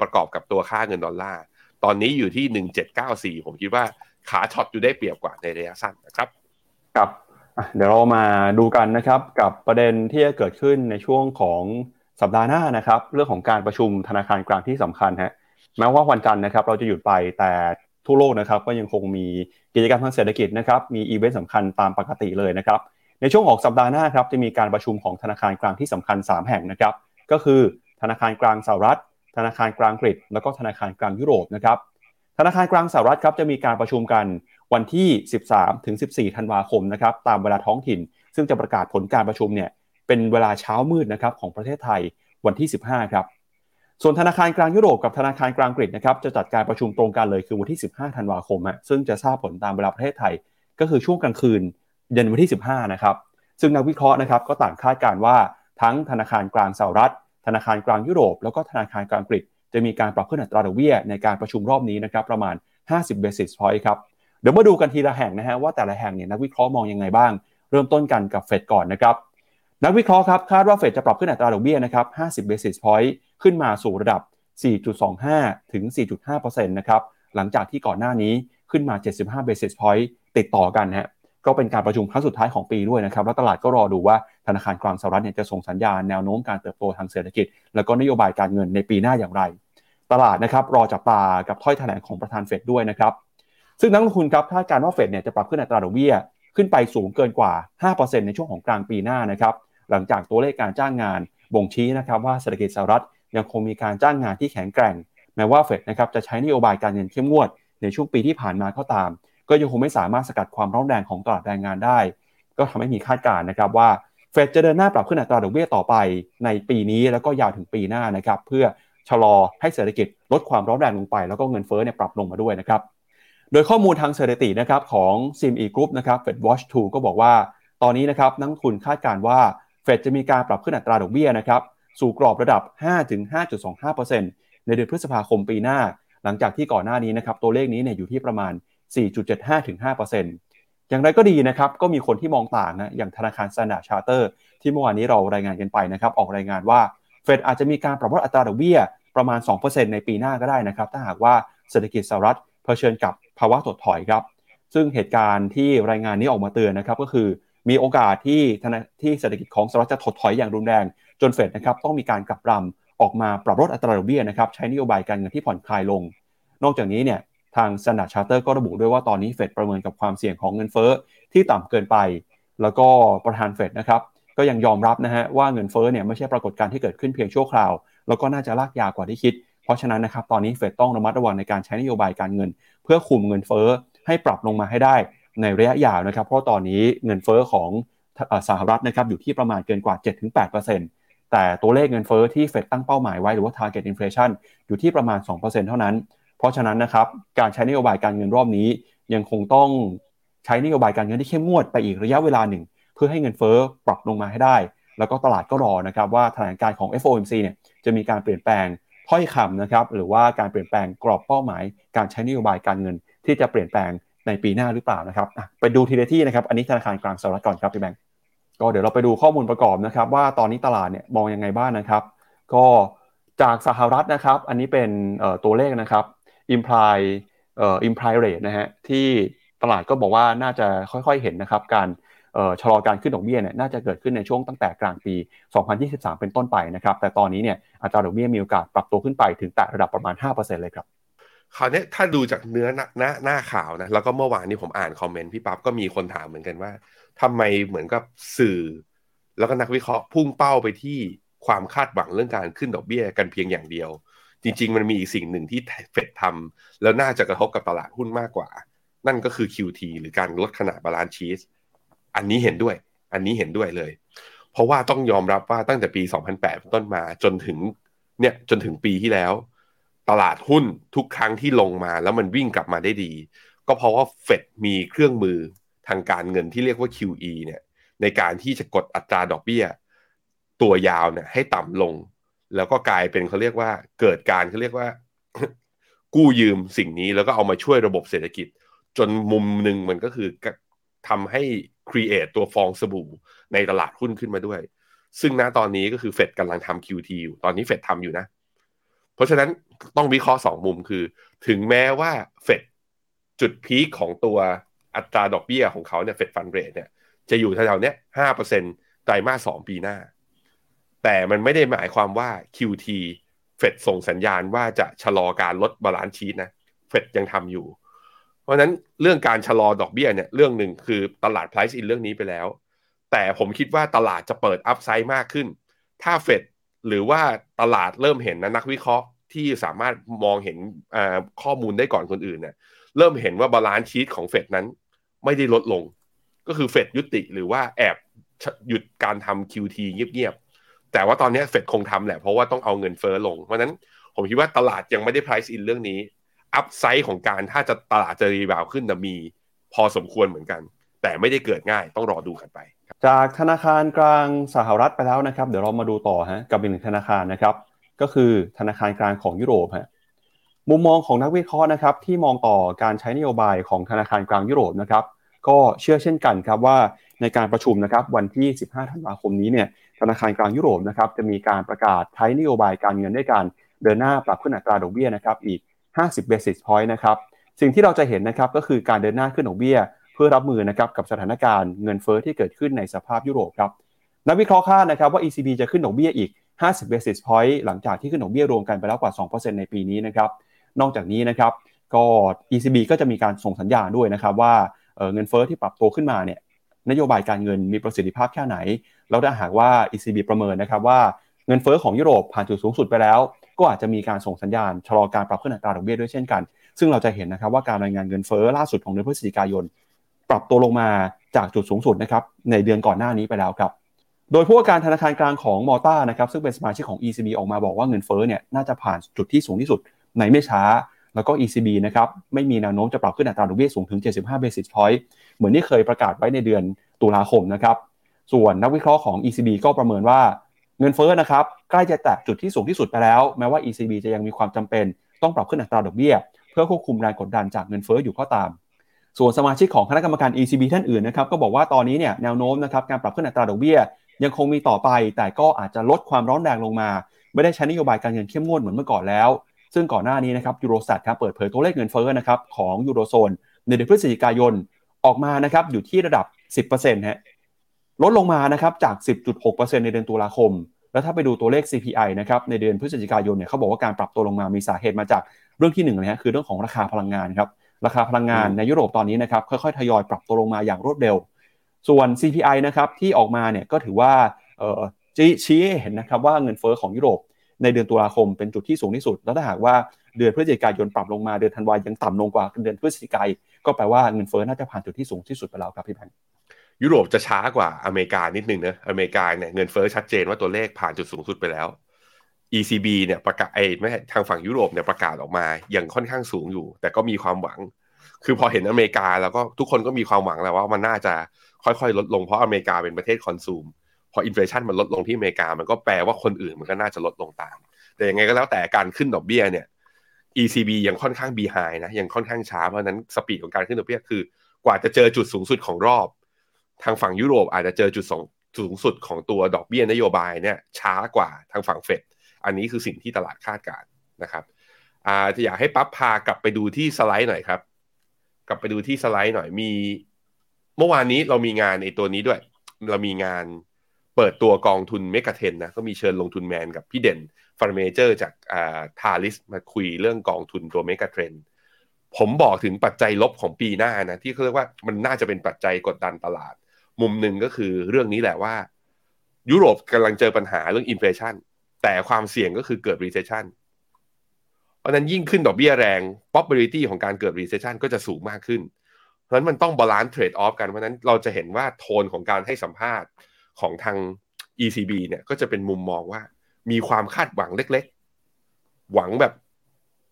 ประกอบกับตัวค่าเงินดอลลาร์ ตอนนี้อยู่ที่ 1794 ผมคิดว่าขา short อยู่ได้เปรียบกว่าในระยะสั้นนะครับครับเดี๋ยวเรามาดูกันนะครับกับประเด็นที่จะเกิดขึ้นในช่วงของสัปดาห์หน้านะครับ เรื่องของการประชุมธนาคารกลางที่สำคัญฮะแม้ว่าวันจันทร์นะครับเราจะหยุดไปแต่ทั่วโลกนะครับก็ยังคงมีกิจกรรมทางเศรษฐกิจนะครับมีอีเวนต์สำคัญตามปกติเลยนะครับในช่วงของสัปดาห์หน้าครับจะมีการประชุมของธนาคารกลางที่สำคัญ 3 แห่งนะครับก็คือธนาคารกลางสหรัฐ ธนาคารกลางอังกแล้วก็ธนาคารกลางยุโรปนะครับธนาคารกลางสหรัฐครับจะมีการประชุมกันวันที่ 13 ถึง 14 ธันวาคมนะครับตามเวลาท้องถิ่น ซึ่งจะประกาศผลการประชุมเนี่ยเป็นเวลาเช้ามืดนะครับของประเทศไทยวันที่ 15 ครับ ส่วนธนาคารกลางยุโรปกับธนาคารกลางอังกนะครับจะจัดการประชุมตรงกันเลยคือวันที่ 15 ธันวาคมฮะซึ่งจะทราบผลตามเวลาประเทศไทย ก็คือช่วงกลางคืนเย็นวันที่ 15 นะครับซึ่งนักวิเคราะห์นะครับก็ต่างคาดการว่าทั้งธนาคารกลางสหรัฐ ธนาคารกลางยุโรป แล้วก็ธนาคารกลางอังกฤษ จะมีการปรับขึ้นอัตราดอกเบี้ยในการประชุมรอบนี้นะครับประมาณ 50 basis point ครับเดี๋ยวมาดูกันทีละแห่งนะฮะว่าแต่ละแห่งเนี่ยนักวิเคราะห์มองยังไงบ้าง เริ่มต้นกันกับเฟดก่อนนะครับนักวิเคราะห์ครับคาดว่าเฟดจะปรับขึ้นอัตราดอกเบี้ยนะครับ 50 basis point ขึ้นมาสู่ระดับ 4.25 ถึง 4.5%นะครับหลังจากที่ก่อนหน้านี้ขึ้นมา 75 basis point ติดต่อกันฮะ ก็เป็นการประชุมครั้งสุดท้ายของปีด้วยนะครับ แล้วตลาดก็รอดูว่าธนาคารกลางสหรัฐเนี่ยจะส่งสัญญาณแนวโน้มการเติบโตทางเศรษฐกิจ แล้วก็นโยบายการเงินในปีหน้าอย่างไร ตลาดนะครับรอจับตากับถ้อยแถลงของประธานเฟดด้วยนะครับ ซึ่งนักลงทุนครับคาดการว่าเฟดเนี่ยจะปรับขึ้นอัตราดอกเบี้ยขึ้นไปสูงเกินกว่า 5%ในช่วงของกลางปีหน้านะครับ หลังจากตัวเลขการจ้างงานบ่งชี้นะครับว่าเศรษฐกิจสหรัฐยังคงมีการจ้างงานที่แข็งแกร่ง แม้ว่าเฟดนะครับจะใช้นโยบายการเงินเข้มงวดในช่วงปีที่ผ่านมาก็ตาม ก็ยังคงไม่สามารถสกัดความร้อนแรงของตลาดแรงงานได้ ก็ทำให้มีคาดการณ์นะครับว่าเฟดจะเดินหน้าปรับขึ้นอัตราดอกเบี้ยต่อไปในปีนี้แล้วก็ยาวถึงปีหน้านะครับเพื่อชะลอให้เศรษฐกิจลดความร้อนแรงลงไป แล้วก็เงินเฟ้อเนี่ยปรับลงมาด้วยนะครับโดยข้อมูลทางสถิตินะครับของ CME Group นะครับ Fed Watch 2 ก็บอกว่าตอนนี้นะครับนักทุนคาดการณ์ว่าเฟดจะมีการปรับขึ้นอัตราดอกเบี้ยนะครับสู่กรอบระดับ 5-5.25%ในเดือนพฤษภาคมปีหน้า หลังจากที่ก่อนหน้านี้นะครับตัวเลขนี้เนี่ยอยู่ที่ประมาณ 4.75-5%อย่างไรก็ดีนะครับ ก็มีคนที่มองต่างนะ อย่างธนาคาร Standard Charter ที่เมื่อวานนี้เรารายงานกันไปนะครับ ออกรายงานว่าเฟดอาจจะมีการปรับลดอัตราดอกเบี้ยประมาณ 2%ในปีหน้าก็ได้นะครับ ถ้าหากว่าเศรษฐกิจสหรัฐเผชิญกับภาวะถดถอยครับ ซึ่งเหตุการณ์ที่รายงานนี้ออกมาเตือนนะครับ ก็คือมีโอกาสที่ที่เศรษฐกิจของสหรัฐจะถดถอยอย่างรุนแรง จนเฟดนะครับต้องมีการกลับรำออกมาปรับลดอัตราดอกเบี้ยนะครับใช้นโยบายการเงินที่ผ่อนคลายลง นอกจากนี้เนี่ย ทาง Standard Charter ก็ระบุด้วยว่าตอนนี้เฟดประเมินกับความเสี่ยงของเงินเฟ้อที่ต่ำเกินไป แล้วก็ประธานเฟดนะครับก็ยังยอมรับนะฮะว่าเงินเฟ้อเนี่ยไม่ใช่ปรากฏการณ์ที่เกิดขึ้นเพียงชั่วคราว แล้วก็น่าจะลากยาวกว่าที่คิด เพราะฉะนั้นนะครับตอนนี้เฟดต้องระมัดระวังในการใช้นโยบายการเงิน เพื่อคุมเงินเฟ้อให้ปรับลงมาให้ได้ในระยะยาวนะครับ เพราะตอนนี้เงินเฟ้อของสหรัฐนะครับอยู่ที่ประมาณเกินกว่า 7-8%แต่ตัวเลขเงินเฟ้อที่เฟดตั้งเป้าหมายไว้หรือว่า target inflation อยู่ที่ประมาณ 2%เท่านั้น ราะฉะนั้นนะครับการใช้นโยบายการเงินรอบนี้ ยังคงต้องใช้นโยบายการเงินที่เข้มงวดไปอีกระยะเวลาหนึ่ง เพื่อให้เงินเฟ้อปรับลงมาให้ได้ แล้วก็ตลาดก็รอนะครับว่าแถลงการของ FOMC เนี่ยจะมีการเปลี่ยนแปลงถ้อยคำนะครับหรือว่าการเปลี่ยนแปลงกรอบเป้าหมาย การใช้นโยบายการเงินที่จะเปลี่ยนแปลงในปีหน้าหรือเปล่านะครับไปดูทีละที่นะครับ อันนี้ธนาคารกลางสหรัฐก่อนครับพี่แบงค์ก็เดี๋ยวเราไปดูข้อมูลประกอบนะครับ ว่าตอนนี้ตลาดเนี่ยมองยังไงบ้างนะครับ ก็จากสหรัฐนะครับ อันนี้เป็นตัวเลขนะครับ imply เอ่อ imply rate นะฮะที่ตลาดก็บอกว่าน่าจะค่อยๆเห็นนะครับการชะลอการขึ้นดอกเบี้ยเนี่ยน่าจะเกิดขึ้นในช่วงตั้งแต่กลางปี 2023 เป็นต้นไปนะครับแต่ตอนนี้เนี่ยอัตราดอกเบี้ยมีโอกาสปรับตัวขึ้นไปถึงแต่ระดับประมาณ 5%เลยครับคราวนี้ถ้าดูจากเนื้อหน้าหน้าหน้าข่าวนะแล้วก็เมื่อวานนี้ผมอ่านคอมเมนต์พี่ปั๊บก็มีคนถามเหมือนกันว่าทำไมเหมือนกับสื่อ แล้วก็นักวิเคราะห์พุ่งเป้าไปที่ความคาดหวังเรื่องการขึ้นดอกเบี้ยกันเพียงอย่างเดียว จริง ๆ มันมีอีกสิ่งหนึ่งที่เฟดทำแล้วน่าจะกระทบกับตลาดหุ้นมากกว่า นั่นก็คือ QT หรือการลดขนาด balance sheet อันนี้เห็นด้วย อันนี้เห็นด้วยเลย เพราะว่าต้องยอมรับว่าตั้งแต่ปี 2008 ต้นมาจนถึงเนี่ยจนถึงปีที่แล้ว ตลาดหุ้นทุกครั้งที่ลงมาแล้วมันวิ่งกลับมาได้ดี ก็เพราะว่าเฟดมีเครื่องมือทางการเงินที่เรียกว่า QE เนี่ยในการที่จะกดอัตราดอกเบี้ย ตัวยาวเนี่ยให้ต่ำลง แล้วก็กลายเป็นเขาเรียกว่าเกิดการเขาเรียกว่า กู้ยืมสิ่งนี้แล้วก็เอามาช่วยระบบเศรษฐกิจ จนมุมหนึ่งมันก็คือทำให้ create ตัวฟองสบู่ในตลาดหุ้นขึ้นมาด้วย ซึ่งณตอนนี้ก็คือเฟดกำลังทำ QT อยู่ตอนนี้เฟดทำอยู่นะ เพราะฉะนั้นต้องวิเคราะห์สองมุมคือ ถึงแม้ว่าเฟดจุด peak ของตัวอัตราดอกเบี้ยของเขาเนี่ย Fed Fund Rate เนี่ยจะอยู่แถวๆเนี้ยห้าเปอร์เซ็นต์ไตรมาสสองปีหน้า แต่มันไม่ได้หมายความว่า QT เฟดส่งสัญญาณว่าจะชะลอการลด balance sheet นะเฟดยังทำอยู่ เพราะนั้นเรื่องการชะลอดอกเบี้ยเนี่ยเรื่องหนึ่งคือตลาด price in เรื่องนี้ไปแล้ว แต่ผมคิดว่าตลาดจะเปิด upside มากขึ้น ถ้าเฟดหรือว่าตลาดเริ่มเห็นนะนักวิเคราะห์ที่สามารถมองเห็นข้อมูลได้ก่อนคนอื่นเนี่ยเริ่มเห็นว่า balance sheet ของเฟดนั้นไม่ได้ลดลง ก็คือเฟดยุติหรือว่าแอบหยุดการทำ QT เงียบ แต่ว่าตอนนี้เฟดคงทำแหละ เพราะว่าต้องเอาเงินเฟ้อลง เพราะนั้นผมคิดว่าตลาดยังไม่ได้ price in เรื่องนี้ upside ของการถ้าจะตลาดจะ rebound ขึ้นจะมีพอสมควรเหมือนกัน แต่ไม่ได้เกิดง่ายต้องรอดูกันไป จากธนาคารกลางสหรัฐไปแล้วนะครับ เดี๋ยวเรามาดูต่อฮะกับอีกหนึ่งธนาคารนะครับ ก็คือธนาคารกลางของยุโรปฮะมุมมองของนักวิเคราะห์นะครับที่มองต่อการใช้นโยบายของธนาคารกลางยุโรปนะครับ ก็เชื่อเช่นกันครับว่าในการประชุมนะครับวันที่ 15 ธันวาคมนี้เนี่ย ธนาคารกลางยุโรปนะครับจะมีการประกาศใช้นโยบายการเงินด้วยการเดินหน้าปรับขึ้นอัตราดอกเบี้ยนะครับอีก 50 basis point นะครับสิ่งที่เราจะเห็นนะครับก็คือการเดินหน้าขึ้นดอกเบี้ย เพื่อรับมือนะครับกับสถานการณ์เงินเฟอ้อที่เกิดขึ้นในสภาพยุโรปครับนักวิเคราะห์คาดนะครับว่า ECB จะขึ้นดอกเบี้ยอีก 50 basis point หลังจากที่ขึ้นดอกเบี้ยรวมกันไปแล้วกว่า 2%ในปีนี้นะครับนอกจากนี้นะครับก็ ECB ก็จะมีการส่งสัญญาณด้วยนะครับว่าเงินเฟอ้อที่ปรับตัวขึ้นมาเนี่ย นโยบายการเงินมีประสิทธิภาพแค่ไหน แล้วถ้าหากว่า ECB ประเมินนะครับว่าเงินเฟอ้อของยุโรปผ่านจุดสูงสุดไปแล้ว ก็อาจจะมีการส่งสัญญาณชะลอการปรับขึ้นอัตราดอกเบี้ยด้วยเช่นกัน ซึ่งเราจะเห็นนะครับว่าการรายงานเงินเฟอ้อล่าสุดของเดือนพฤศจิกายน ปรับตัวลงมาจากจุดสูงสุดนะครับในเดือนก่อนหน้านี้ไปแล้วครับ โดยผู้ว่าการธนาคารกลางของมอต้านะครับซึ่งเป็นสมาชิกของ ECB ออกมาบอกว่าเงินเฟ้อเนี่ยน่าจะผ่านจุดที่สูงที่สุดในไม่ช้า แล้วก็ ECB นะครับไม่มีแนวโน้มจะปรับขึ้นอัตราดอกเบี้ยสูงถึง 75 basis point เหมือนที่เคยประกาศไว้ในเดือนตุลาคมนะครับ ส่วนนักวิเคราะห์ของ ECB ก็ประเมินว่าเงินเฟ้อนะครับใกล้จะแตะจุดที่สูงที่สุดไปแล้ว แม้ว่า ECB จะยังมีความจำเป็นต้องปรับขึ้นอัตราดอกเบี้ย เพื่อควบคุมแรงกดดันจากเงินเฟ้ออยู่ก็ตาม ส่วนสมาชิกของคณะกรรมการ ECB ท่านอื่นนะครับก็บอกว่าตอนนี้เนี่ยแนวโน้มนะครับการปรับขึ้นอัตราดอกเบี้ย ยังคงมีต่อไป แต่ก็อาจจะลดความร้อนแรงลงมา ไม่ได้ใช้นโยบายการเงินเข้มงวดเหมือนเมื่อก่อนแล้ว ซึ่งก่อนหน้านี้นะครับ Eurostat ครับเปิดเผยตัวเลขเงินเฟ้อนะครับของยูโรโซนในเดือนพฤศจิกายนออกมานะครับอยู่ที่ระดับ 10%ฮะลดลงมานะครับจาก 10.6%ในเดือนตุลาคม แล้วถ้าไปดูตัวเลข CPI นะครับในเดือนพฤศจิกายนเนี่ยเขาบอกว่าการปรับตัวลงมามีสาเหตุมาจากเรื่องที่หนึ่งนะฮะคือเรื่องของราคาพลังงานครับราคาพลังงานในยุโรปตอนนี้นะครับค่อยๆทยอยปรับตัวลงมาอย่างรวดเร็ว ส่วน CPI นะครับที่ออกมาเนี่ยก็ถือว่าชี้ให้เห็นนะครับว่าเงินเฟ้อของยุโรป ในเดือนตุลาคมเป็นจุดที่สูงที่สุด แล้วถ้าหากว่าเดือนพฤศจิกายนปรับลงมาเดือนธันวายังต่ำลงกว่าเดือนพฤศจิกายนก็แปลว่าเงินเฟ้อน่าจะผ่านจุดที่สูงที่สุดไปแล้วครับพี่พันยุโรปจะช้ากว่าอเมริกานิดนึงนะอเมริกาเนี่ยเงินเฟ้อชัดเจนว่าตัวเลขผ่านจุดสูงสุดไปแล้ว ECB เนี่ยประกาศไอ้ไม่ทางฝั่งยุโรปเนี่ยประกาศออกมาอยังค่อนข้างสูงอยู่ แต่ก็มีความหวัง คือพอเห็นอเมริกาแล้วก็ทุกคนก็มีความหวังแล้วว่ามันน่าจะค่อยๆ ลดลงเพราะอเมริกาเป็นประเทศ consume พอ inflation มันลดลงที่อเมริกา มันก็แปลว่าคนอื่นมันก็น่าจะลดลงตาม แต่ยังไงก็แล้วแต่การขึ้นดอกเบี้ยเนี่ย ECB ยังค่อนข้างบีไฮนะยังค่อนข้างช้าเพราะนั้น speed ของการขึ้นดอกเบี้ยคือกว่าจะเจอจุดสูงสุดของรอบ ทางฝั่งยุโรปอาจจะเจอจุดสูงสุดของตัวดอกเบี้ยนโยบายเนี่ยช้ากว่าทางฝั่งเฟดอันนี้คือสิ่งที่ตลาดคาดการณ์นะครับอ่าจะอยากให้ปั๊บพากลับไปดูที่สไลด์หน่อยครับ กลับไปดูที่สไลด์หน่อยมี เมื่อวานนี้เรามีงานในตัวนี้ด้วย เรามีงาน เปิดตัวกองทุน Mega Trend นะก็มีเชิญลงทุนแมนกับพี่เด่นfund manager จากอ่า TALIS มาคุยเรื่องกองทุนตัว Mega Trend ผมบอกถึงปัจจัยลบของปีหน้านะที่เขาเรียกว่ามันน่าจะเป็นปัจจัยกดดันตลาด มุมหนึ่งก็คือเรื่องนี้แหละว่า ยุโรปกำลังเจอปัญหาเรื่อง inflation แต่ความเสี่ยงก็คือเกิด recession เพราะนั้นยิ่งขึ้นดอกเบี้ยแรง probability ของการเกิด recession ก็จะสูงมากขึ้น เพราะนั้นมันต้อง balance trade off กัน เพราะนั้นเราจะเห็นว่าโทนของการให้สัมภาษณ์ ของทาง ECB เนี่ยก็จะเป็นมุมมองว่า มีความคาดหวังเล็ก ๆ หวังแบบ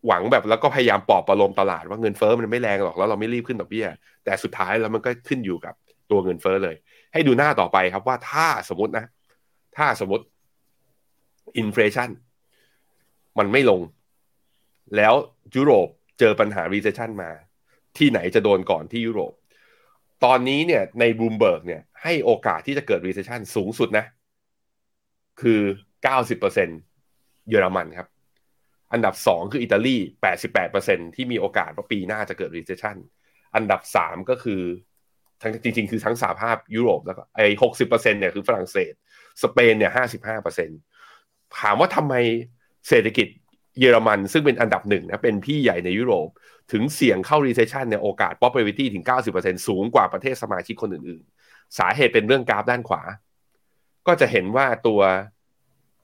หวังแบบแล้วก็พยายามปลอบประโลมตลาดว่าเงินเฟ้อมันไม่แรงหรอกแล้วเราไม่รีบขึ้นดอกเบี้ย แต่สุดท้ายแล้วมันก็ขึ้นอยู่กับตัวเงินเฟ้อเลย ให้ดูหน้าต่อไปครับว่าถ้าสมมตินะ ถ้าสมมติอินฟลชันมันไม่ลง แล้วยุโรปเจอปัญหา recession มา ที่ไหนจะโดนก่อนที่ยุโรป ตอนนี้เนี่ยในบูมเบิร์กเนี่ย ให้โอกาสที่จะเกิด recession สูงสุดนะ คือ 90%เยอรมันครับ อันดับ 2 คืออิตาลี 88%ที่มีโอกาสว่าปีหน้าจะเกิด recession อันดับ 3 ก็คือทั้งจริง ๆ คือทั้งสหภาพยุโรปแล้วก็ไอ้60%เนี่ยคือฝรั่งเศส สเปนเนี่ย55%ถามว่าทำไมเศรษฐกิจเยอรมันซึ่งเป็นอันดับหนึ่งนะเป็นพี่ใหญ่ในยุโรป ถึงเสี่ยงเข้า recession ในโอกาส probability ถึง 90%สูงกว่าประเทศสมาชิกคนอื่นๆ สาเหตุเป็นเรื่องกราฟด้านขวา ก็จะเห็นว่าตัว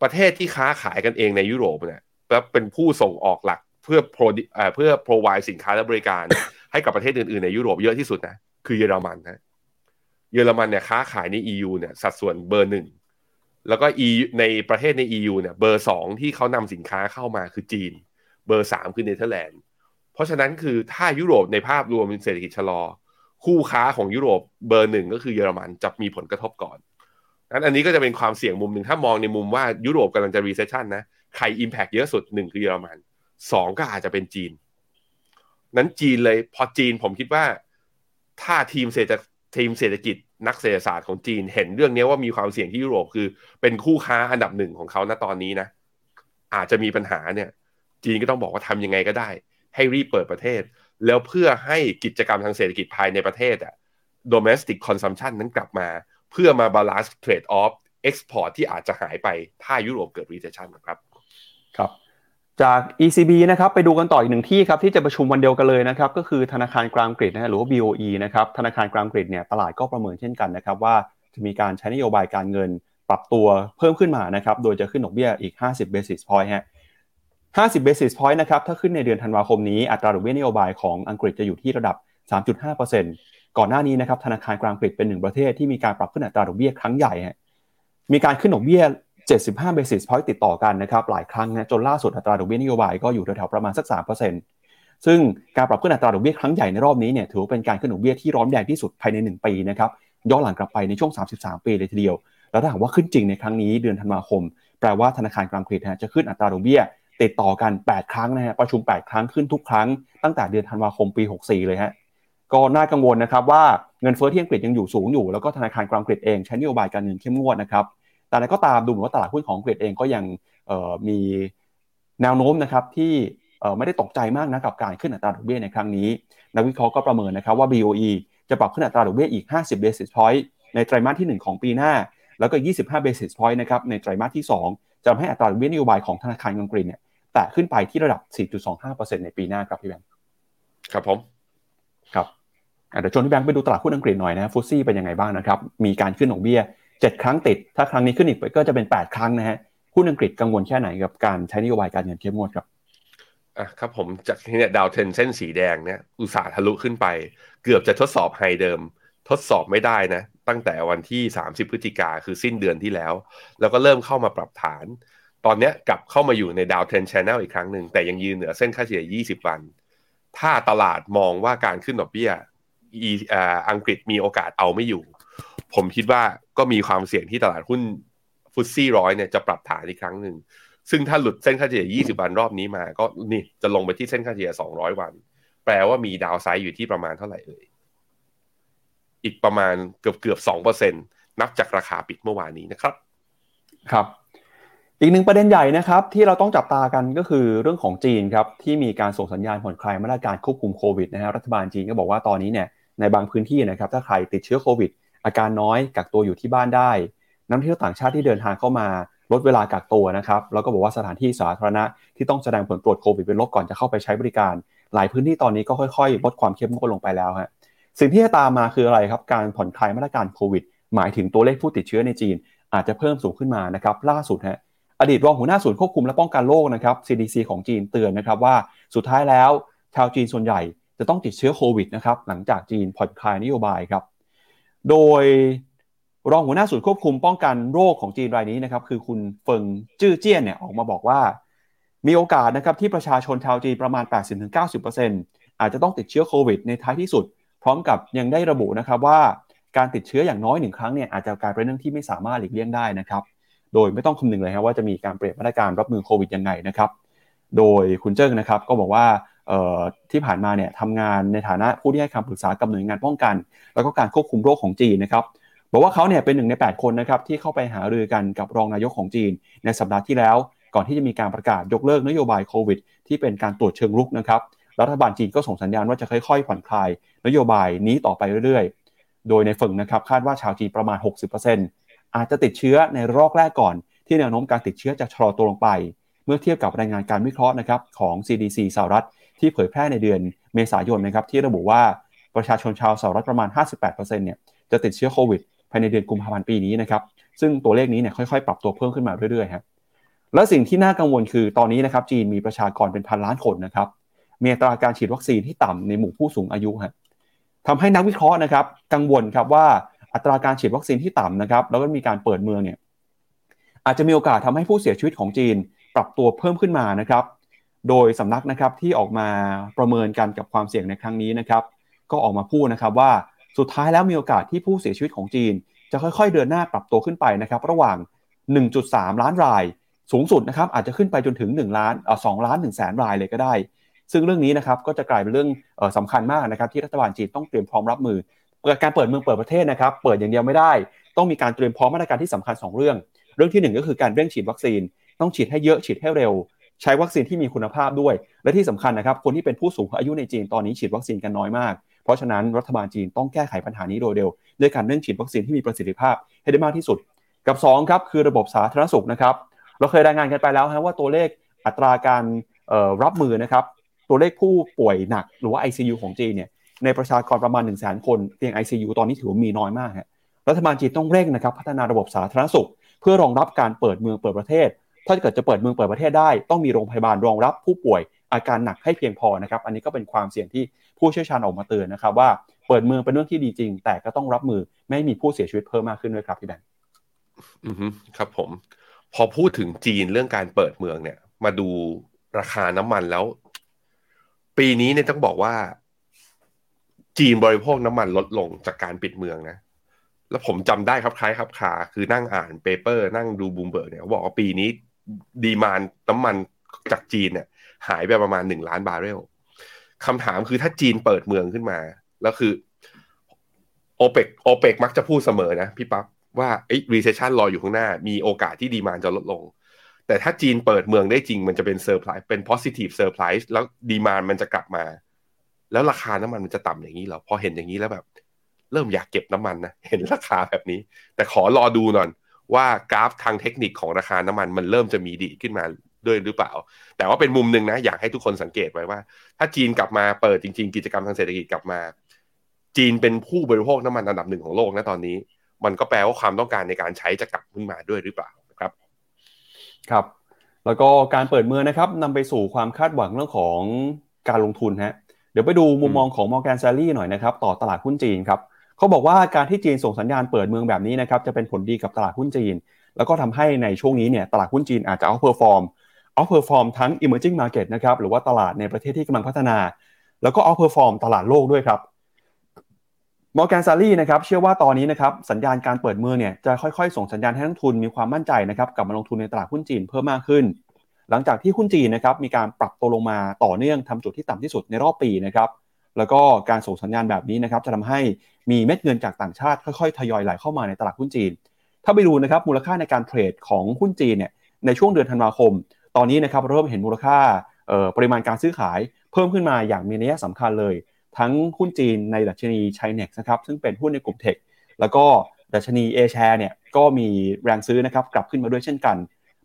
ประเทศที่ค้าขายกันเองในยุโรปเนี่ยแล้วเป็นผู้ส่งออกหลักเพื่อ pro เพื่อ provide สินค้าและบริการ ให้กับประเทศอื่นๆในยุโรปเยอะที่สุดนะคือเยอรมันนะเยอรมันเนี่ยค้าขายใน EU เนี่ยสัดส่วนเบอร์หนึ่งแล้วก็ E ในประเทศใน EU เนี่ยเบอร์สองที่เขานำสินค้าเข้ามาคือจีน เบอร์สามคือเนเธอร์แลนด์เพราะฉะนั้นคือถ้ายุโรปในภาพรวมเศรษฐกิจชะลอ คู่ค้าของยุโรปเบอร์หนึ่งก็คือเยอรมันจะมีผลกระทบก่อนนั้นอันนี้ก็จะเป็นความเสี่ยงมุมหนึ่งถ้ามองในมุมว่ายุโรปกำลังจะ recession นะใคร impact เยอะสุดหนึ่งคือเยอรมันสองก็อาจจะเป็นจีน นั้นจีนเลยพอจีนผมคิดว่า ถ้าทีมเศรษฐทีมเศรษฐกิจนักเศรษฐศาสตร์ของจีนเห็นเรื่องนี้ว่ามีความเสี่ยงที่ยุโรปคือ เป็นคู่ค้าอันดับหนึ่งของเขาณตอนนี้นะ อาจจะมีปัญหาเนี่ย จีนก็ต้องบอกว่าทำยังไงก็ได้ ให้รีบเปิดประเทศ แล้วเพื่อให้กิจกรรมทางเศรษฐกิจภายในประเทศอะ domestic consumption นั้นกลับมา เพื่อมา balance trade off export ที่อาจจะหายไปถ้ายุโรปเกิด recession นะครับครับจาก ECB นะครับไปดูกันต่ออีกหนึ่งที่ครับที่จะประชุมวันเดียวกันเลยนะครับก็คือธนาคารกลางอังกฤษนะหรือว่า BOE นะครับธนาคารกลางอังกฤษเนี่ยตลาดก็ประเมินเช่นกันนะครับว่าจะมีการใช้นโยบายการเงินปรับตัวเพิ่มขึ้นมานะครับโดยจะขึ้นดอกเบี้ยอีก 50 basis point ฮะ 50 basis point นะครับ ถ้าขึ้นในเดือนธันวาคมนี้ อัตราดอกเบี้ยนโยบายของอังกฤษจะอยู่ที่ระดับ 3.5%ก่อนหน้านี้นะครับ ธนาคารกลางอังกฤษเป็นหนึ่งประเทศที่มีการปรับขึ้นอัตราดอกเบี้ยครั้งใหญ่ฮะมีการขึ้นดอกเบี้ย 75 basis point ติดต่อกันนะครับ หลายครั้งนะ จนล่าสุดอัตราดอกเบี้ยนโยบายก็อยู่แถวๆประมาณสัก 3%ซึ่งการปรับขึ้นอัตราดอกเบี้ยครั้งใหญ่ในรอบนี้เนี่ย ถือว่าเป็นการขึ้นดอกเบี้ยที่ร้อนแรงที่สุดภายใน 1 ปีนะครับ ย้อนหลังกลับไปในช่วง 33 ปีเลยทีเดียว แล้วถ้าหากว่าขึ้นจริงในครั้งนี้เดือนธันวาคม แปลว่าธนาคารกลางอังกฤษจะขึ้นอัตราดอกเบี้ย ติดต่อกัน 8 ครั้งนะฮะประชุม 8 ครั้งขึ้นทุกครั้งตั้งแต่เดือนธันวาคมปี 64 เลยฮะก็น่ากังวลนะครับว่าเงินเฟ้อที่อังกฤษยังอยู่สูงอยู่ แล้วก็ธนาคารกลางอังกฤษเองใช้นโยบายการเงินเข้มงวดนะครับแต่อะไรก็ตามดูเหมือนว่าตลาดหุ้นของอังกฤษเองก็ยังมีแนวโน้มนะครับที่ไม่ได้ตกใจมากนะกับการขึ้นอัตราดอกเบี้ยในครั้งนี้นักวิเคราะห์ก็ประเมินนะครับว่า BOE จะปรับขึ้นอัตราดอกเบี้ยอีก 50 basis point ในไตรมาสที่ 1 ของปีหน้า แล้วก็ 25 basis point นะครับในไตรมาสที่ 2 จะทำให้อัตราดอกเบี้ยนโยบายของธนาคารอังกฤษเนี่ย ตะขึ้นไปที่ระดับ 4.25%ในปีหน้าครับพี่แบงค์ครับผมครับเดี๋ยวชวนพี่แบงค์ไปดูตลาดหุ้นอังกฤษหน่อยนะฟุตซี่เป็นยังไงบ้างนะครับ มีการขึ้นดอกเบี้ย 7 ครั้งติด ถ้าครั้งนี้ขึ้นอีกก็จะเป็น 8 ครั้งนะฮะหุ้นอังกฤษกังวลแค่ไหนกับการใช้นโยบายการเงินเข้มงวดครับอะครับผมจากที่เนี่ยดาวเทนเส้นสีแดงเนี่ยอุตสาห์ทะลุขึ้นไป เกือบจะทดสอบไฮเดิม ทดสอบไม่ได้นะ ตั้งแต่วันที่ 30 พฤศจิกาคือสิ้นเดือนที่แล้ว แล้วก็เริ่มเข้ามาปรับฐาน ตอนนี้กลับเข้ามาอยู่ในดาวเทนชแนลอีกครั้งหนึ่งแต่ยังยืนเหนือเส้นค่าเฉลี่ย 20 วัน ถ้าตลาดมองว่าการขึ้นดอกเบี้ยอังกฤษมีโอกาสเอาไม่อยู่ ผมคิดว่าก็มีความเสี่ยงที่ตลาดหุ้นฟุตซี่ร้อยเนี่ยจะปรับฐานอีกครั้งหนึ่ง ซึ่งถ้าหลุดเส้นค่าเฉลี่ย 20 วันรอบนี้มา ก็นี่จะลงไปที่เส้นค่าเฉลี่ย 200 วัน แปลว่ามีดาวไซด์อยู่ที่ประมาณเท่าไหร่เอ่ย อีกประมาณเกือบเกือบ2%เปอร์เซ็นนับจากราคาปิดเมื่อวานนี้นะครับ ครับ อีกหนึ่งประเด็นใหญ่นะครับที่เราต้องจับตากันก็คือเรื่องของจีนครับที่มีการส่งสัญญาณผ่อนคลายมาตรการควบคุมโควิดนะฮะรัฐบาลจีนก็บอกว่าตอนนี้เนี่ยในบางพื้นที่นะครับถ้าใครติดเชื้อโควิด อาการน้อยกักตัวอยู่ที่บ้านได้ นักท่องเที่ยวต่างชาติที่เดินทางเข้ามาลดเวลากักตัวนะครับแล้วก็บอกว่าสถานที่สาธารณะที่ต้องแสดงผลตรวจโควิดเป็นลบก่อนจะเข้าไปใช้บริการ หลายพื้นที่ตอนนี้ก็ค่อยๆ ลดความเข้มงวดลงไปแล้วฮะสิ่งที่จะตามมาคืออะไรครับการผ่อนคลายมาตรการโควิด หมายถึงตัวเลขผู้ติดเชื้อในจีน อาจจะเพิ่มสูงขึ้นมานะครับล่าสุดฮะ อดีตรองหัวหน้าศูนย์ควบคุมและป้องกันโรคนะครับ CDC ของจีนเตือนนะครับว่าสุดท้ายแล้วชาวจีนส่วนใหญ่จะต้องติดเชื้อโควิดนะครับหลังจากจีนผ่อนคลายนโยบายครับ โดยรองหัวหน้าศูนย์ควบคุมป้องกันโรคของจีนรายนี้นะครับคือคุณเฟิงจื้อเจี้ยนเนี่ยออกมาบอกว่า มีโอกาสนะครับที่ประชาชนชาวจีนประมาณ 80-90%อาจจะต้องติดเชื้อโควิดในท้ายที่สุด พร้อมกับยังได้ระบุนะครับว่าการติดเชื้ออย่างน้อยหนึ่งครั้งเนี่ยอาจจะกลายเป็นเรื่องที่ไม่สามารถหลีกเลี่ยงได้นะครับ โดยไม่ต้องคำนึงเลยครับว่าจะมีการเปลี่ยนมาตรการรับมือโควิดยังไงนะครับ โดยคุณเจิ้งนะครับก็บอกว่าที่ผ่านมาเนี่ยทำงานในฐานะผู้ที่ให้คำปรึกษากับหน่วยงานป้องกัน แล้วก็การควบคุมโรคของจีนนะครับบอกว่าเขาเนี่ยเป็นหนึ่งใน 8 คนนะครับที่เข้าไปหารือกันกับรองนายกของจีน ในสัปดาห์ที่แล้ว ก่อนที่จะมีการประกาศยกเลิกนโยบายโควิด ที่เป็นการตรวจเชิงรุกนะครับรัฐบาลจีนก็ส่งสัญญาณว่าจะค่อยๆผ่อนคลาย นโยบายนี้ต่อไปเรื่อยๆ โดยในฝั่งนะครับคาดว่าชาวจีนประมาณ 60% อาจจะติดเชื้อในรอกแรกก่อน ที่แนวโน้มการติดเชื้อจะชะลอตัวลงไป เมื่อเทียบกับรายงานการวิเคราะห์นะครับของ CDC สหรัฐที่เผยแพร่ในเดือนเมษายนนะครับที่ระบุว่าประชาชนชาวสหรัฐประมาณ 58%เนี่ยจะติดเชื้อโควิดภายในเดือนกุมภาพันธ์ปีนี้นะครับซึ่งตัวเลขนี้เนี่ยค่อยๆ ปรับตัวเพิ่มขึ้นมาเรื่อยๆครับและสิ่งที่น่ากังวลคือตอนนี้นะครับจีนมีประชากรเป็นพันล้านคนนะครับมีอัตราการฉีดวัคซีนที่ต่ำในหมู่ผู้สูงอายุครับทำให้นักวิเคราะห์นะครับกังวลครับว่า อัตราการฉีดวัคซีนที่ต่ำนะครับแล้วก็มีการเปิดเมืองเนี่ยอาจจะมีโอกาสทำให้ผู้เสียชีวิตของจีนปรับตัวเพิ่มขึ้นมานะครับ โดยสำนักนะครับที่ออกมาประเมินกันกับความเสี่ยงในครั้งนี้นะครับ ก็ออกมาพูดนะครับว่าสุดท้ายแล้วมีโอกาสที่ผู้เสียชีวิตของจีน จะค่อยๆเดินหน้าปรับตัวขึ้นไปนะครับ ระหว่าง 1.3 ล้านราย สูงสุดนะครับอาจจะขึ้นไปจนถึง 1 ล้านเอ่อ2ล้าน1แสนรายเลยก็ได้ ซึ่งเรื่องนี้นะครับก็จะกลายเป็นเรื่องออสำคัญมากนะครับ ที่รัฐบาลจีนต้องเตรียมพร้อมรับมือ การเปิดเมืองเปิดประเทศนะครับ เปิดอย่างเดียวไม่ได้ ต้องมีการเตรียมพร้อมมาตรการที่สำคัญ 2 เรื่อง เรื่องที่ 1 ก็คือการเร่งฉีดวัคซีน ต้องฉีดให้เยอะฉีดให้เร็ว ใช้วัคซีนที่มีคุณภาพด้วย และที่สำคัญนะครับ คนที่เป็นผู้สูงอายุในจีนตอนนี้ฉีดวัคซีนกันน้อยมาก เพราะฉะนั้นรัฐบาลจีนต้องแก้ไขปัญหานี้โดยเร็วด้วยการเร่งฉีดวัคซีนที่มีประสิทธิภาพให้ได้มากที่สุด กับ2ครับคือระบบสาธารณสุขนะครับ เราเคยรายงานกันไปแล้วนะว่าตัวเลขอัตราการรับมือนะครับ ตัวเลขผู้ป่วยหนักหรือว่า ICU ของจีนเนี่ย ในประชากรประมาณ1 0 0 0 0แคนเตียง ICU ตอนนี้ถือว่ามีน้อยมากฮะรัฐบาลจีนต้องเร่งนะครับพัฒนาระบบสาธารณสุข เพื่อรองรับการเปิดเมืองเปิดประเทศ ถ้าเกิดจะเปิดเมืองเปิดประเทศได้ ต้องมีโรงพยาบาลรองรับผู้ป่วยอาการหนักให้เพียงพอนะครับอันนี้ก็เป็นความเสี่ยงที่ผู้เชี่ยวชาญออกมาเตือนนะครับว่าเปิดเมืองเป็นเรื่องที่ดีจริง แต่ก็ต้องรับมือไม่มีผู้เสียชีวิตเพิ่มมากขึ้นด้วยครับพี่แบงค์อือครับผม พอพูดถึงจีนเรื่องการเปิดเมืองเนี่ย มาดูราคาน้ำมันแล้ว ปีนี้เนี่ยต้องบอกว่า จีนบริโภคน้ำมันลดลงจากการปิดเมืองนะ แล้วผมจำได้คลับคล้ายคลับคลาคือนั่งอ่าน paper นั่งดูบูมเบิร์กเนี่ยบอกว่าปีนี้ demand น้ำมันจากจีนเนี่ย หายไปประมาณหนึ่งล้านบาร์เรลคำถามคือถ้าจีนเปิดเมืองขึ้นมา แล้วคือโอเปกโอเปกมักจะพูดเสมอนะพี่ปั๊บว่าไอ้ recession รออยู่ข้างหน้า มีโอกาสที่ demand จะลดลง แต่ถ้าจีนเปิดเมืองได้จริงมันจะเป็นเซอร์ไพรส์เป็น positive surprise แล้วดีมานมันจะกลับมา แล้วราคาน้ำมันมันจะต่ำอย่างนี้เหรอพอเห็นอย่างนี้แล้วแบบ เริ่มอยากเก็บน้ำมันนะเห็นราคาแบบนี้ แต่ขอรอดูหน่อยว่ากราฟทางเทคนิคของราคาน้ำมันมันเริ่มจะมีดีขึ้นมาด้วยหรือเปล่า แต่ว่าเป็นมุมหนึ่งนะ อยากให้ทุกคนสังเกตไว้ว่า ถ้าจีนกลับมาเปิดจริง ๆ กิจกรรมทางเศรษฐกิจกลับมา จีนเป็นผู้บริโภคน้ำมันอันดับหนึ่งของโลกนะตอนนี้ มันก็แปลว่าความต้องการในการใช้จะกลับขึ้นมาด้วยหรือเปล่าครับ ครับ แล้วก็การเปิดเมืองนะครับนำไปสู่ความคาดหวังเรื่องของการลงทุนฮะ เดี๋ยวไปดูมุมมองของ Morgan Stanley หน่อยนะครับต่อตลาดหุ้นจีนครับเขาบอกว่าการที่จีนส่งสัญญาณเปิดเมืองแบบนี้นะครับจะเป็นผลดีกับตลาดหุ้นจีน แล้วก็ทำให้ในช่วงนี้เนี่ยตลาดหุ้นจีนอาจจะ outperform outperform ทั้ง emerging market นะครับหรือว่าตลาดในประเทศที่กำลังพัฒนา แล้วก็ outperform ตลาดโลกด้วยครับมอร์แกนซารีนะครับเชื่อว่าตอนนี้นะครับสัญญาณการเปิดเมืองเนี่ยจะค่อยๆ ส่งสัญญาณให้นักทุนมีความมั่นใจนะครับกลับมาลงทุนในตลาดหุ้นจีนเพิ่มมากขึ้น หลังจากที่หุ้นจีนนะครับมีการปรับตัวลงมาต่อเนื่องทำจุดที่ต่ำที่สุดในรอบปีนะครับแล้วก็การส่งสัญญาณแบบนี้นะครับจะทำให้มีเม็ดเงินจากต่างชาติค่อยๆทยอยไหลเข้ามาในตลาดหุ้นจีน ถ้าไปดูนะครับมูลค่าในการเทรดของหุ้นจีนเนี่ยในช่วงเดือนธันวาคม ตอนนี้นะครับเริ่มเห็นมูลค่าปริมาณการซื้อขายเพิ่มขึ้นมาอย่างมีนัยสำคัญเลย ทั้งหุ้นจีนในดัชนีไชเน็กนะครับซึ่งเป็นหุ้นในกลุ่มเทคแล้วก็ดัชนีเอแชร์เนี่ยก็มีแรงซื้อนะครับกลับขึ้นมาด้วยเช่นกัน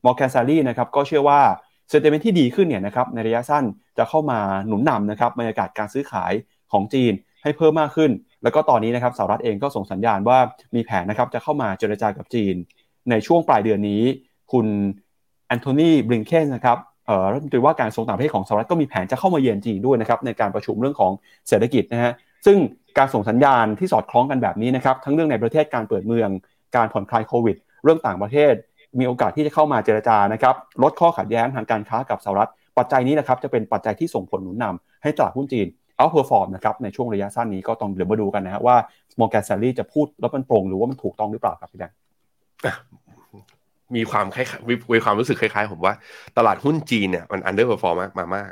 มอร์แกนซารีนะครับก็เชื่อว่าเซนติเมนที่ดีขึ้นเนี่ยนะครับในระยะสั้นจะเข้ามาหนุนนำนะครับบรรยากาศการซื้อขายของจีนให้เพิ่มมากขึ้น แล้วก็ตอนนี้นะครับสหรัฐเองก็ส่งสัญญาณว่ามีแผนนะครับจะเข้ามาเจรจากับจีน ในช่วงปลายเดือนนี้ คุณแอนโทนีบลิงเคนนะครับรัฐมนตรีว่าการกระทรวงต่างประเทศของสหรัฐก็มีแผนจะเข้ามาเยือนจีนด้วยนะครับในการประชุมเรื่องของเศรษฐกิจนะฮะซึ่งการส่งสัญญาณที่สอดคล้องกันแบบนี้นะครับทั้งเรื่องในประเทศการเปิดเมือง การผ่อนคลายโควิด เรื่องต่างประเทศ มีโอกาสที่จะเข้ามาเจรจานะครับลดข้อขัดแย้งทางการค้ากับสหรัฐ ปัจจัยนี้นะครับจะเป็นปัจจัยที่ส่งผลหนุนนำให้ตลาดหุ้นจีน outperform นะครับในช่วงระยะสั้นนี้ก็ต้องเดี๋ยวมาดูกันนะฮะว่า Morgan Stanley จะพูดแล้วมันตรงหรือว่ามันถูกต้องหรือเปล่าครับพี่แบงค์มีความคล้ายมีความรู้สึกคล้ายๆ ผมว่า ตลาดหุ้นจีนเนี่ยมัน underperform มามาก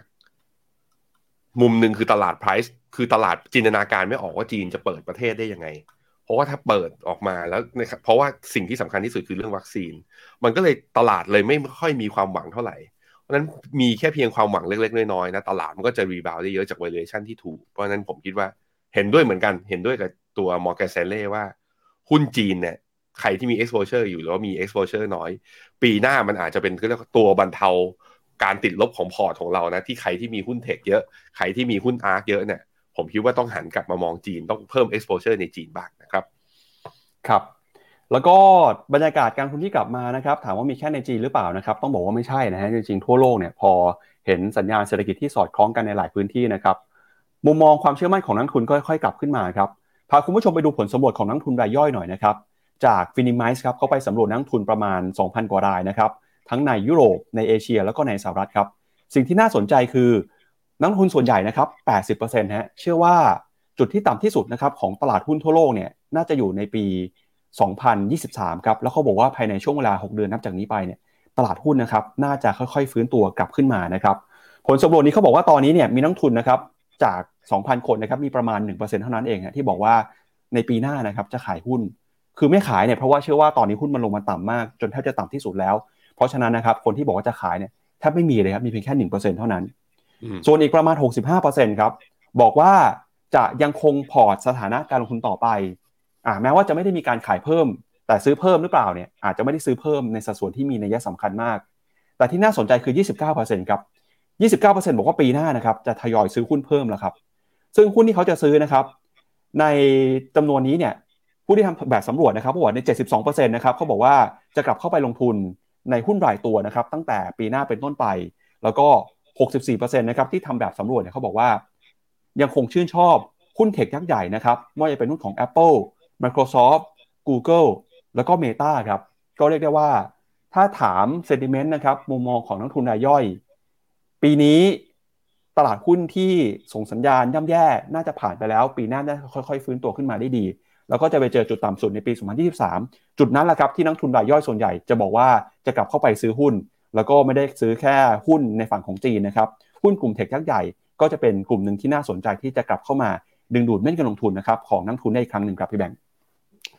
มุมหนึ่งคือตลาด price คือตลาดจินตนาการไม่ออกว่าจีนจะเปิดประเทศได้ยังไง เพราะว่าถ้าเปิดออกมาแล้วเพราะว่าสิ่งที่สำคัญที่สุดคือเรื่องวัคซีน มันก็เลยตลาดเลยไม่ค่อยมีความหวังเท่าไหร่ เพราะนั้นมีแค่เพียงความหวังเล็กๆน้อยๆนะตลาดมันก็จะ rebound ได้เยอะจาก valuation ที่ถูก เพราะนั้นผมคิดว่าเห็นด้วยเหมือนกัน เห็นด้วยกับตัว Morgan Stanley ว่า หุ้นจีนเนี่ยใครที่มี exposure อยู่หรือว่ามี exposure น้อย ปีหน้ามันอาจจะเป็นเรียกตัวบรรเทาการติดลบของพอร์ตของเรานะที่ใครที่มีหุ้นเทคเยอะ ใครที่มีหุ้นอาร์คเยอะเนี่ยผมคิดว่าต้องหันกลับมามองจีนต้องเพิ่ม exposure ในจีนบ้าง ครับแล้วก็บรรยากาศการทุนที่กลับมานะครับถามว่ามีแค่ในจีนหรือเปล่านะครับต้องบอกว่าไม่ใช่นะฮะจริงๆทั่วโลกเนี่ยพอเห็นสัญญาณเศรษฐกิจที่สอดคล้องกันในหลายพื้นที่นะครับมุมมองความเชื่อมั่นของนักทุนก็ค่อยๆกลับขึ้นมาครับพาคุณผู้ชมไปดูผลสำรวจของนักทุนรายย่อยหน่อยนะครับจาก Finimize ครับเขาไปสำรวจนักทุนประมาณ 2,000 กว่ารายนะครับทั้งในยุโรปในเอเชีย แล้วก็ในสหรัฐครับสิ่งที่น่าสนใจคือนักทุนส่วนใหญ่นะครับ 80%ฮะเชื่อว่า จุดที่ต่ำที่สุดนะครับของตลาดหุ้นทั่วโลกเนี่ยน่าจะอยู่ในปี 2023 ครับ แล้วเขาบอกว่าภายในช่วงเวลา 6 เดือนนับจากนี้ไปเนี่ยตลาดหุ้นนะครับน่าจะค่อยๆ ฟื้นตัวกลับขึ้นมานะครับผลสำรวจนี้เขาบอกว่าตอนนี้เนี่ยมีนักทุนนะครับจาก 2,000 คนนะครับมีประมาณ 1%เท่านั้นเองฮะที่บอกว่าในปีหน้านะครับจะขายหุ้น คือไม่ขายเนี่ยเพราะว่าเชื่อว่าตอนนี้หุ้นมันลงมาต่ำมาก จนแทบจะต่ำที่สุดแล้ว เพราะฉะนั้นนะครับคนที่บอกว่าจะขายเนี่ยแทบไม่มีเลยครับมีเพียงแค่หนึ่งเปอร์เซ็นเท่านั้น ส่วนอีกประมาณหกสิบห้าเปอร์เซ็นครับบอกว่า จะยังคงพอร์ตสถานะการลงทุนต่อไปอ่าแม้ว่าจะไม่ได้มีการขายเพิ่ม แต่ซื้อเพิ่มหรือเปล่าเนี่ยอาจจะไม่ได้ซื้อเพิ่มในสัดส่วนที่มีนัยสำคัญมาก แต่ที่น่าสนใจคือ 29%ครับ29%บอกว่าปีหน้านะครับจะทยอยซื้อหุ้นเพิ่มแล้วครับ ซึ่งหุ้นที่เขาจะซื้อนะครับ ในจำนวนนี้เนี่ยผู้ที่ทำแบบสำรวจนะครับบอกว่าใน 72%นะครับเขาบอกว่าจะกลับเข้าไปลงทุนในหุ้นรายตัวนะครับตั้งแต่ปีหน้าเป็นต้นไป แล้วก็ 64%นะครับที่ทำแบบสำรวจเนี่ยเขาบอกว่า ยังคงชื่นชอบหุ้นเทคยักษ์ใหญ่นะครับไม่ว่าจะเป็นหุ้นของ Apple Microsoft Google แล้วก็ Meta ครับก็เรียกได้ว่า ถ้าถามเซนติเมนต์นะครับมุมมองของนักทุนรายย่อย ปีนี้ตลาดหุ้นที่ส่งสัญญาณย่ำแย่น่าจะผ่านไปแล้ว ปีหน้าน่าจะค่อยๆ ฟื้นตัวขึ้นมาได้ดี แล้วก็จะไปเจอจุดต่ำสุดในปี 2023 จุดนั้นแหละครับที่นักทุนรายย่อยส่วนใหญ่จะบอกว่าจะกลับเข้าไปซื้อหุ้น แล้วก็ไม่ได้ซื้อแค่หุ้นในฝั่งของจีนนะครับหุ้นกลุ่มเทคยักษ์ใหญ่ ก็จะเป็นกลุ่มหนึ่งที่น่าสนใจที่จะกลับเข้ามาดึงดูดเม็ดเงินลงทุนนะครับของนักทุนได้อีกครั้งหนึ่งครับพี่แบงค์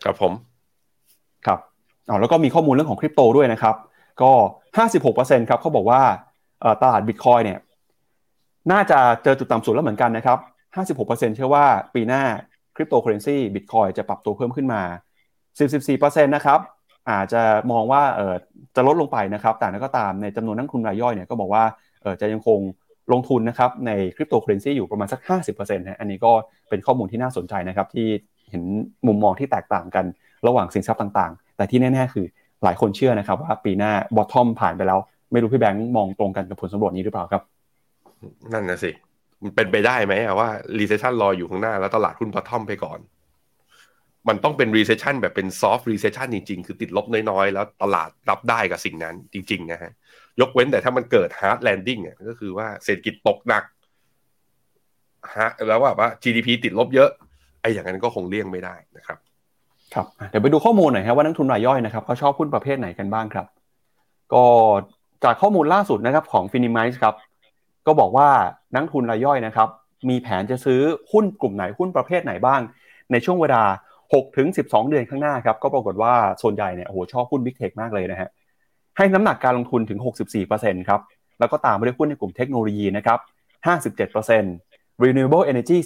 ครับผมครับอ๋อแล้วก็มีข้อมูลเรื่องของคริปโตด้วยนะครับ ก็ 56%ครับเขาบอกว่าตลาดบิตคอยเนี่ยน่าจะเจอจุดต่ำสุดแล้วเหมือนกันนะครับ 56%เชื่อว่าปีหน้าคริปโตเคอเรนซีบิตคอยจะปรับตัวเพิ่มขึ้นมา 14%นะครับอาจจะมองว่าเออจะลดลงไปนะครับ แต่นั้นก็ตามในจำนวนนักทุนรายย่อยเนี่ยก็บอกว่าเออจะยังคง ลงทุนนะครับในคริปโตเคอเรนซีอยู่ประมาณสัก 50%นะอันนี้ก็เป็นข้อมูลที่น่าสนใจนะครับที่เห็นมุมมองที่แตกต่างกันระหว่างสินทรัพย์ต่างๆ แต่ที่แน่ๆคือหลายคนเชื่อนะครับว่าปีหน้า bottom ผ่านไปแล้ว ไม่รู้พี่แบงค์มองตรงกันกับผลสำรวจนี้หรือเปล่าครับ นั่นนะสิ มันเป็นไปได้ไหมว่า recession รออยู่ข้างหน้าแล้วตลาดหุ้น bottom ไปก่อน มันต้องเป็น recession แบบเป็น soft recession จริงๆ คือติดลบน้อยๆ แล้วตลาดรับได้กับสิ่งนั้นจริงๆนะฮะ ยกเว้นแต่ถ้ามันเกิด hard landing อะก็คือว่าเศรษฐกิจตกหนักฮะแล้วว่าว่า GDP ติดลบเยอะไอ้อย่างนั้นก็คงเลี่ยงไม่ได้นะครับ ครับเดี๋ยวไปดูข้อมูลหน่อยครับว่านักทุนรายย่อยนะครับเขาชอบหุ้นประเภทไหนกันบ้างครับ ก็จากข้อมูลล่าสุดนะครับของ Finimize ครับก็บอกว่านักทุนรายย่อยนะครับ มีแผนจะซื้อหุ้นกลุ่มไหนหุ้นประเภทไหนบ้าง ในช่วงเวลา6ถึง12 เดือนข้างหน้าครับ ก็ปรากฏว่าส่วนใหญ่เนี่ยโอ้โหชอบหุ้น Big Tech มากเลยนะฮะ ให้น้ำหนักการลงทุนถึง 64%ครับ แล้วก็ตามไปด้วยหุ้นในกลุ่มเทคโนโลยีนะครับ 57% renewable energy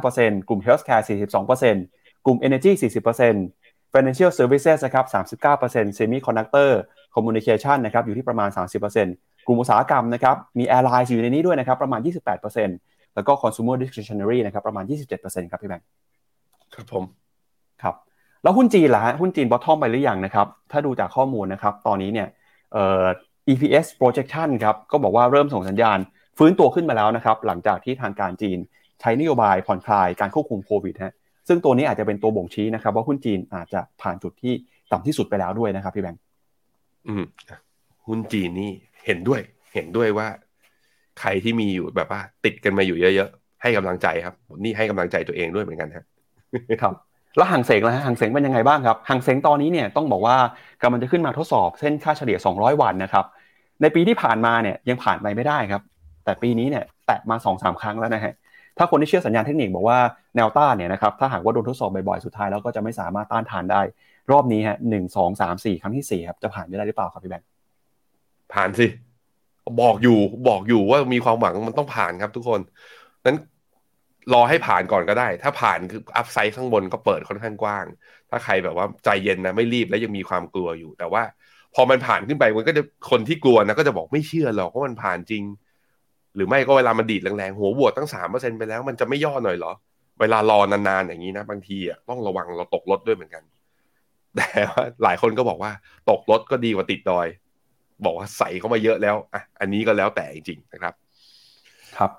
45%กลุ่ม healthcare 42%กลุ่ม energy 40% financial services นะครับ39% semiconductor communication นะครับอยู่ที่ประมาณ 30%กลุ่มอุตสาหกรรมนะครับมี airline อยู่ในนี้ด้วยนะครับประมาณ 28%แล้วก็ consumer discretionary นะครับประมาณ 27%ครับพี่แบงค์ครับผมครับแล้วหุ้นจีนล่ะฮะหุ้นจีนบอททอมไปหรือยังนะครับถ้าดูจากข้อมูลนะครับตอนนี้เนี่ย EPS projection ครับก็บอกว่าเริ่มส่งสัญญาณ ฟื้นตัวขึ้นมาแล้วนะครับหลังจากที่ทางการจีนใช้นโยบายผ่อนคลายการควบคุมโควิดฮะซึ่งตัวนี้อาจจะเป็นตัวบ่งชี้นะครับ ว่าหุ้นจีนอาจจะผ่านจุดที่ต่ำที่สุดไปแล้วด้วยนะครับพี่แบงค์อืมหุ้นจีนนี่เห็นด้วย เห็นด้วยว่า ใครที่มีอยู่แบบว่า ติดกันมาอยู่เยอะๆให้กำลังใจครับนี่ให้กำลังใจตัวเองด้วยเหมือนกันครับครับ แล้วห่างเสงนะฮะห่างเสงเป็นยังไงบ้างครับห่างเสงตอนนี้เนี่ยต้องบอกว่ากำลังจะขึ้นมาทดสอบเส้นค่าเฉลี่ย 200 วันนะครับ ในปีที่ผ่านมาเนี่ยยังผ่านไปไม่ได้ครับ แต่ปีนี้เนี่ยแตะมา2อสาครั้งแล้วนะฮะถ้าคนที่เชื่อสัญญาณเทคนิคบอกว่าแนวต้านเนี่ยนะครับถ้าหากว่าโดนทดสอบบ่อยๆสุดท้ายแล้วก็จะไม่สามารถต้านทานได้ รอบนี้ฮะหนึ่งสองสามสี่ครั้งที่สี่ครับจะผ่านไม่ได้หรือเปล่าครับพี่แบงค์ผ่านสิบอกอยู่บอกอยู่ว่ามีความหวังมันต้องผ่านครับทุกคนนั้น รอให้ผ่านก่อนก็ได้ ถ้าผ่านคืออัพไซด์ข้างบนก็เปิดค่อนข้างกว้าง ถ้าใครแบบว่าใจเย็นนะไม่รีบและยังมีความกลัวอยู่ แต่ว่าพอมันผ่านขึ้นไปมันก็จะคนที่กลัวนะก็จะบอกไม่เชื่อหรอกว่ามันผ่านจริง หรือไม่ก็เวลามันดีดแรงๆหัวบวกตั้งสามเปอร์เซ็นไปแล้ว มันจะไม่ย่อหน่อยหรอ เวลารอนานๆอย่างนี้นะ บางทีอะต้องระวังเราตกรถด้วยเหมือนกัน แต่ว่าหลายคนก็บอกว่าตกรถก็ดีกว่าติดดอย บอกว่าใส่เข้ามาเยอะแล้วอะอันนี้ก็แล้วแต่จริงๆนะครับ ครับ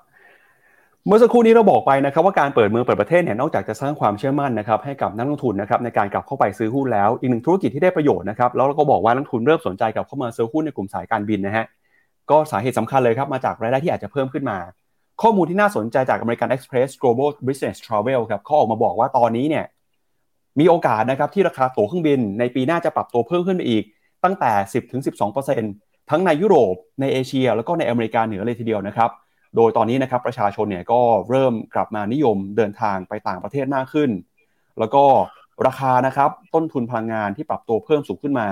เมื่อสักครู่นี้เราบอกไปนะครับว่าการเปิดเมืองเปิดประเทศเนี่ยนอกจากจะสร้างความเชื่อมั่นนะครับให้กับนักลงทุนนะครับในการกลับเข้าไปซื้อหุ้นแล้วอีกหนึ่งธุรกิจที่ได้ประโยชน์นะครับแล้วเราก็บอกว่านักทุนเริ่มสนใจกลับเข้ามาซื้อหุ้นในกลุ่มสายการบินนะฮะก็สาเหตุสำคัญเลยครับมาจากรายได้ที่อาจจะเพิ่มขึ้นมา ข้อมูลที่น่าสนใจจาก American Express Global Business Travel ครับเขาออกมาบอกว่าตอนนี้เนี่ยมีโอกาสนะครับที่ราคาตั๋วเครื่องบิน ในปีหน้าจะปรับตัวเพิ่มขึ้นไปอีก ตั้งแต่ 10-12%ทั้งในยุโรปในเอเชีย แล้วก็ในอเมริกาเหนือเลยทีเดียวนะครับ โดยตอนนี้นะครับประชาชนเนี่ยก็เริ่มกลับมานิยมเดินทางไปต่างประเทศมากขึ้น แล้วก็ราคานะครับต้นทุนพลังงานที่ปรับตัวเพิ่มสูงขึ้นมา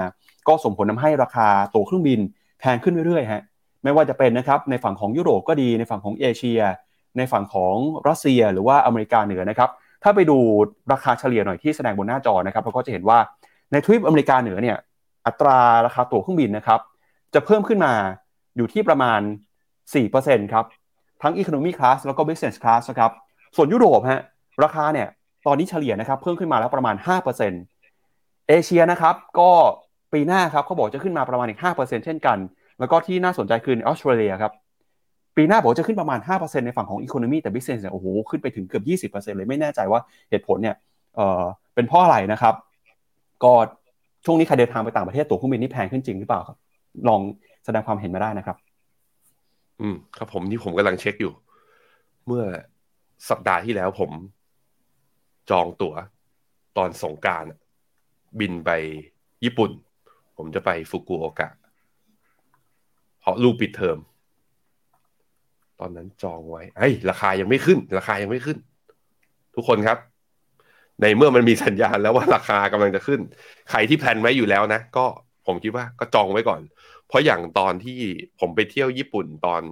ก็ส่งผลทาให้ราคาตั๋วเครื่องบินแพงขึ้นเรื่อยๆฮะไม่ว่าจะเป็นนะครับในฝั่งของยุโรปก็ดีในฝั่งของเอเชีย ในฝั่งของรัสเซียหรือว่าอเมริกาเหนือนะครับถ้าไปดูราคาเฉลี่ยหน่อยที่แสดงบนหน้าจอนะครับเราก็จะเห็นว่าในทวีปอเมริกาเหนือเนี่ยอัตราราคาตั๋วเครื่องบินนะครับจะเพิ่มขึ้นมาอยู่ที่ประมาณ4%ครับ ทั้ง Economy Class แล้วก็ Business Class นะครับ ส่วนยุโรปฮะราคาเนี่ยตอนนี้เฉลี่ยนะครับเพิ่มขึ้นมาแล้วประมาณ 5%เอเชียนะครับก็ปีหน้าครับเขาบอกจะขึ้นมาประมาณอีก 5%เช่นกัน แล้วก็ที่น่าสนใจคือออสเตรเลียครับปีหน้าบอกจะขึ้นประมาณ 5%ในฝั่งของ Economy แต่ Business เนี่ยโอ้โหขึ้นไปถึงเกือบ 20%เลยไม่แน่ใจว่าเหตุผลเนี่ยเอ่อเป็นเพราะอะไรนะครับ ก็ช่วงนี้ใครเดินทางไปต่างประเทศตั๋วเครื่องบินนี่แพงขึ้นจริงหรือเปล่าครับลองแสดงความเห็นมาได้นะครับ อืมครับผมนี่ผมกำลังเช็คอยู่ เมื่อสัปดาห์ที่แล้วผม จองตั๋ว ตอนสงการบินไปญี่ปุ่น ผมจะไปฟุกุโอกะเพราะลูกปิดเทอมตอนนั้นจองไว้ไอ้ราคายังไม่ขึ้น ราคายังไม่ขึ้น ทุกคนครับ ในเมื่อมันมีสัญญาณแล้วว่าราคากำลังจะขึ้น ใครที่แพลนไว้อยู่แล้วนะ ก็ผมคิดว่าก็จองไว้ก่อน เพราะอย่างตอนที่ผมไปเที่ยวญี่ปุ่นตอน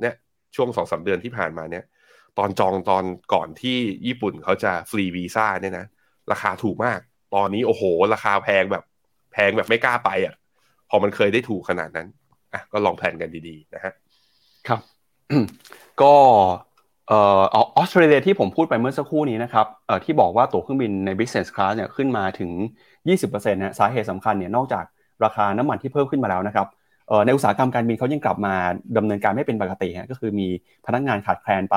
เนี่ยช่วงสองสาเดือนที่ผ่านมาเนี่ย ตอนจองตอนก่อนที่ญี่ปุ่นเขาจะฟรีวีซ่าเนี่ยนะราคาถูกมาก ตอนนี้โอ้โห ราคาแพงแบบแพงแบบไม่กล้าไปอะ พอมันเคยได้ถูกขนาดนั้นอะก็ลองแพลนกันดีๆนะฮะครับ ก็เอ่อออสเตรเลียที่ผมพูดไปเมื่อสักครู่นี้นะครับเอ่อที่บอกว่าตั๋วเครื่องบินใน business class เนี่ยขึ้นมาถึง 20%นะสาเหตุสำคัญเนี่ยนอกจาก ราคาน้ำมันที่เพิ่มขึ้นมาแล้วนะครับในอุตสาหกรรมการบินเขายังกลับมาดำเนินการไม่เป็นปกติฮะก็คือมีพนักงานขาดแคลนไป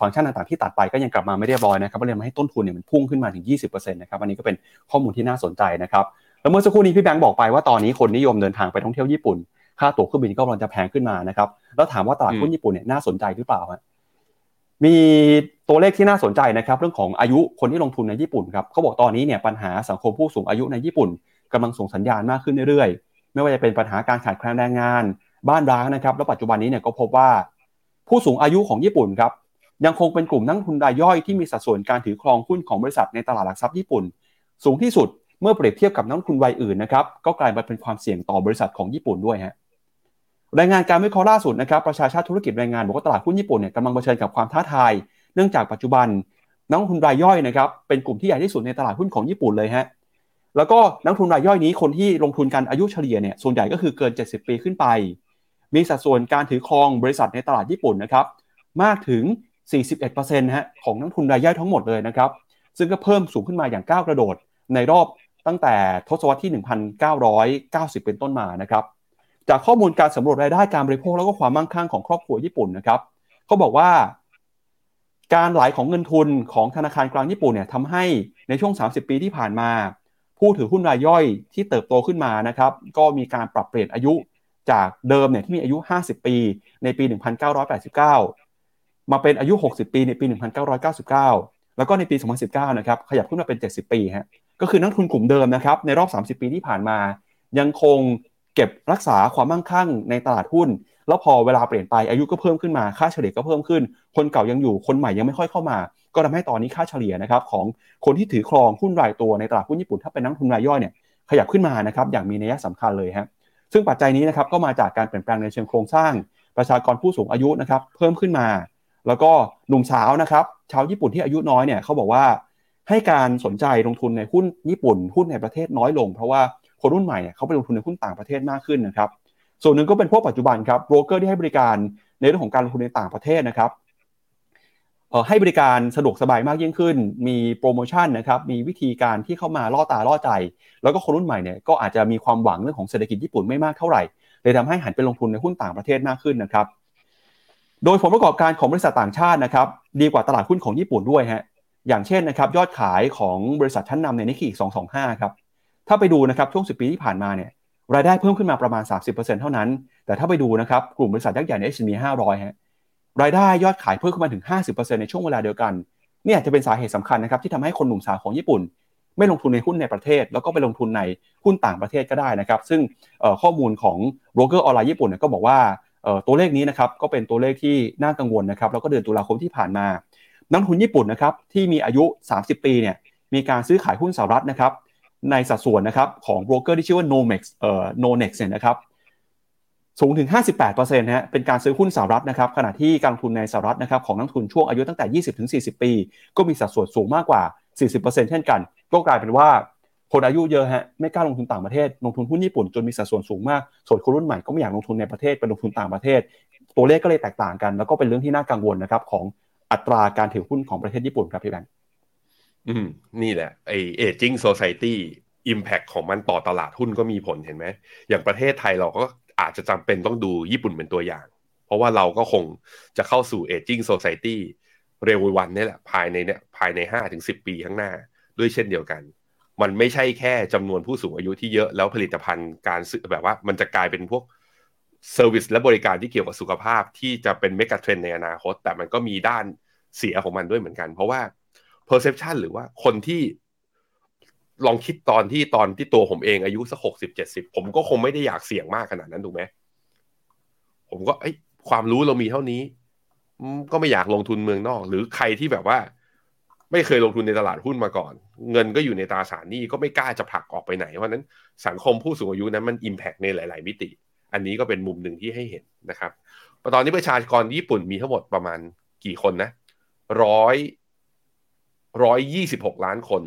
ฟังก์ชันต่างๆที่ตัดไปก็ยังกลับมาไม่เรียบร้อยนะครับก็เลยทำให้ต้นทุนเนี่ยมันพุ่งขึ้นมาถึง 20%นะครับอันนี้ก็เป็นข้อมูลที่น่าสนใจนะครับแล้วเมื่อสักครู่นี้พี่แบงค์บอกไปว่าตอนนี้คนนิยมเดินทางไปท่องเที่ยวญี่ปุ่น ค่าตั๋วเครื่องบินก็กำลังจะแพงขึ้นมานะครับแล้วถามว่าตลาดหุ้นญี่ปุ่นเนี่ยน่าสนใจหรือเปล่าฮะมีตัวเลขที่น่าสนใจนะครับเรื่องของอายุคนที่ลงทุนในญี่ปุ่นครับเขาบอกตอนนี้เนี่ยปัญหาสังคมผู้สูงอายุในญี่ปุ่น กำลังส่งสัญญาณมากขึ้นเรื่อยๆ ไม่ว่าจะเป็นปัญหาการขาดแคลนแรงงาน บ้านร้างนะครับ แล้วปัจจุบันนี้เนี่ยก็พบว่า ผู้สูงอายุของญี่ปุ่นครับยังคงเป็นกลุ่มนักทุนรายย่อยที่มีสัดส่วนการถือครองหุ้นของบริษัทในตลาดหลักทรัพย์ญี่ปุ่น สูงที่สุดเมื่อเปรียบเทียบกับนักทุนวัยอื่นนะครับก็กลายมาเป็นความเสี่ยงต่อบริษัทของญี่ปุ่นด้วยฮะรายงานการวิเคราะห์ล่าสุดนะครับประชาชาติธุรกิจรายงานบอกว่าตลาดหุ้นญี่ปุ่นเนี่ยกำลังเผชิญกับความท้าทาย เนื่องจากปัจจุบันนักทุนรายย่อยนะครับเป็นกลุ่มที่ใหญ่ที่สุดในตลาดหุ้นของญี่ปุ่นเลยฮะ แล้วก็นักทุนรายย่อยนี้คนที่ลงทุนกันอายุเฉลี่ยเนี่ยส่วนใหญ่ก็คือเกิน 70 ปีขึ้นไป มีสัดส่วนการถือครองบริษัทในตลาดญี่ปุ่นนะครับมากถึง 41%ฮะของนักทุนรายย่อยทั้งหมดเลยนะครับซึ่งก็เพิ่มสูงขึ้นมาอย่างก้าวกระโดดในรอบตั้งแต่ทศวรรษที่ 1990 เป็นต้นมานะครับจากข้อมูลการสำรวจรายได้การบริโภคแล้วก็ความมั่งคั่งของครอบครัวญี่ปุ่นนะครับเขาบอกว่า การไหลของเงินทุนของธนาคารกลางญี่ปุ่นเนี่ยทำให้ในช่วง 30 ปีที่ผ่านมา ผู้ถือหุ้นรายย่อยที่เติบโตขึ้นมานะครับ ก็มีการปรับเปลี่ยนอายุจากเดิมเนี่ยที่มีอายุ 50 ปี ในปี 1989 มาเป็นอายุ 60 ปีในปี 1999 แล้วก็ในปี 2019 นะครับ ขยับขึ้นมาเป็น 70 ปีฮะก็คือนักทุนกลุ่มเดิมนะครับ ในรอบ 30 ปีที่ผ่านมา ยังคงเก็บรักษาความมั่งคั่งในตลาดหุ้น แล้วพอเวลาเปลี่ยนไปอายุก็เพิ่มขึ้นมาค่าเฉลี่ยก็เพิ่มขึ้น คนเก่ายังอยู่คนใหม่ยังไม่ค่อยเข้ามา ก็ทำให้ตอนนี้ค่าเฉลี่ยนะครับของคนที่ถือครองหุ้นรายตัวในตลาดหุ้นญี่ปุ่นถ้าเป็นนักทุนรายย่อยเนี่ยขยับขึ้นมานะครับอย่างมีนัยสำคัญเลยฮะซึ่งปัจจัยนี้นะครับก็มาจากการเปลี่ยนแปลงในเชิงโครงสร้าง ประชากรผู้สูงอายุนะครับเพิ่มขึ้นมา แล้วก็หนุ่มสาวนะครับชาวญี่ปุ่นที่อายุน้อยเนี่ยเขาบอกว่าให้การสนใจลงทุนในหุ้นญี่ปุ่นหุ้นในประเทศน้อยลง เพราะว่าคนรุ่นใหม่เนี่ยเขาไปลงทุนในหุ้นต่างประเทศมากขึ้นนะครับส่วนหนึ่งก็เป็นพวกปัจจุบันครับโบรกเกอร์ที่ให้บริการในเรื่องของการลงทุนในต่างประเทศนะครับ ให้บริการสะดวกสบายมากยิ่งขึ้น มีโปรโมชั่นนะครับ มีวิธีการที่เข้ามาล่อตาล่อใจ แล้วก็คนรุ่นใหม่เนี่ยก็อาจจะมีความหวังเรื่องของเศรษฐกิจญี่ปุ่นไม่มากเท่าไหร่ เลยทำให้หันไปลงทุนในหุ้นต่างประเทศมากขึ้นนะครับ โดยผลประกอบการของบริษัทต่างชาตินะครับดีกว่าตลาดหุ้นของญี่ปุ่นด้วยฮะ อย่างเช่นนะครับยอดขายของบริษัทชั้นนำในนิกเกิ225 ครับ ถ้าไปดูนะครับช่วง 10 ปีที่ผ่านมาเนี่ยรายได้เพิ่มขึ้นมาประมาณ 30%เท่านั้น แต่ถ้าไปดูนะครับกลุ่มบริษัทยักษ์ใหญ่ใน S&P 500ฮะ รายได้ยอดขายเพิ่มขึ้นมาถึง 50%ในช่วงเวลาเดียวกันเนี่ยจะเป็นสาเหตุสำคัญนะครับที่ทำให้คนหนุ่มสาวของญี่ปุ่น ไม่ลงทุนในหุ้นในประเทศ แล้วก็ไปลงทุนในหุ้นต่างประเทศก็ได้นะครับ ซึ่งข้อมูลของโบรกเกอร์ออนไลน์ญี่ปุ่นก็บอกว่าตัวเลขนี้นะครับก็เป็นตัวเลขที่น่ากังวลนะครับแล้วก็เดือนตุลาคมที่ผ่านมา นักทุนญี่ปุ่นนะครับที่มีอายุ 30 ปีเนี่ยมีการซื้อขายหุ้นสหรัฐนะครับในสัดส่วนนะครับของโบรกเกอร์ที่ชื่อว่า Nomex เอ่อ Nonex เนี่ยนะครับ สูงถึง 58%นะฮะเป็นการซื้อหุ้นสหรัฐนะครับขณะที่การลงทุนในสหรัฐนะครับของนักทุนช่วงอายุตั้งแต่ 20-40 ปี ก็มีสัดส่วนสูงมากกว่า 40%เช่นกัน ก็กลายเป็นว่าคนอายุเยอะฮะไม่กล้าลงทุนต่างประเทศ ลงทุนหุ้นญี่ปุ่นจนมีสัดส่วนสูงมาก ส่วนคนรุ่นใหม่ก็ไม่อยากลงทุนในประเทศไปลงทุนต่างประเทศ ตัวเลขก็เลยแตกต่างกัน แล้วก็เป็นเรื่องที่น่ากังวลนะครับของอัตราการถือหุ้นของประเทศญี่ปุ่นครับพี่แบงค์อืมนี่แหละไอเอจิ้งโซซายตี้อิมแพคของมันต่อตลาดหุ้นก็มีผลเห็นไหมอย่างประเทศไทยเราก็ อาจจะจำเป็นต้องดูญี่ปุ่นเป็นตัวอย่าง เพราะว่าเราก็คงจะเข้าสู่เอจิ้งโซซายตี้เร็ววันนี่แหละภายในเนี่ยภายในห้าถึงสิปีข้างหน้าด้วยเช่นเดียวกัน มันไม่ใช่แค่จำนวนผู้สูงอายุที่เยอะแล้วผลิตภัณฑ์การซื้อแบบว่า มันจะกลายเป็นพวก service และบริการที่เกี่ยวกับสุขภาพที่จะเป็น megatrend ในอนาคต แต่มันก็มีด้านเสียของมันด้วยเหมือนกัน เพราะว่า perception หรือว่าคนที่ ลองคิดตอนที่ตอนที่ตัวผมเองอายุสักหกสิบเจ็ดสิบผมก็คงไม่ได้อยากเสี่ยงมากขนาดนั้นถูกไหมผมก็ไอ้ความรู้เรามีเท่านี้ ก็ไม่อยากลงทุนเมืองนอก หรือใครที่แบบว่า ไม่เคยลงทุนในตลาดหุ้นมาก่อน เงินก็อยู่ในตราสารนี้ก็ไม่กล้าจะผลักออกไปไหนเพราะนั้นสังคมผู้สูงอายุนั้นมันอิมแพกในหลาย ๆ มิติ อันนี้ก็เป็นมุมหนึ่งที่ให้เห็นนะครับตอนนี้ประชากรญี่ปุ่นมีทั้งหมดประมาณกี่คนนะร้อยร้อยยี่สิบหกล้านคน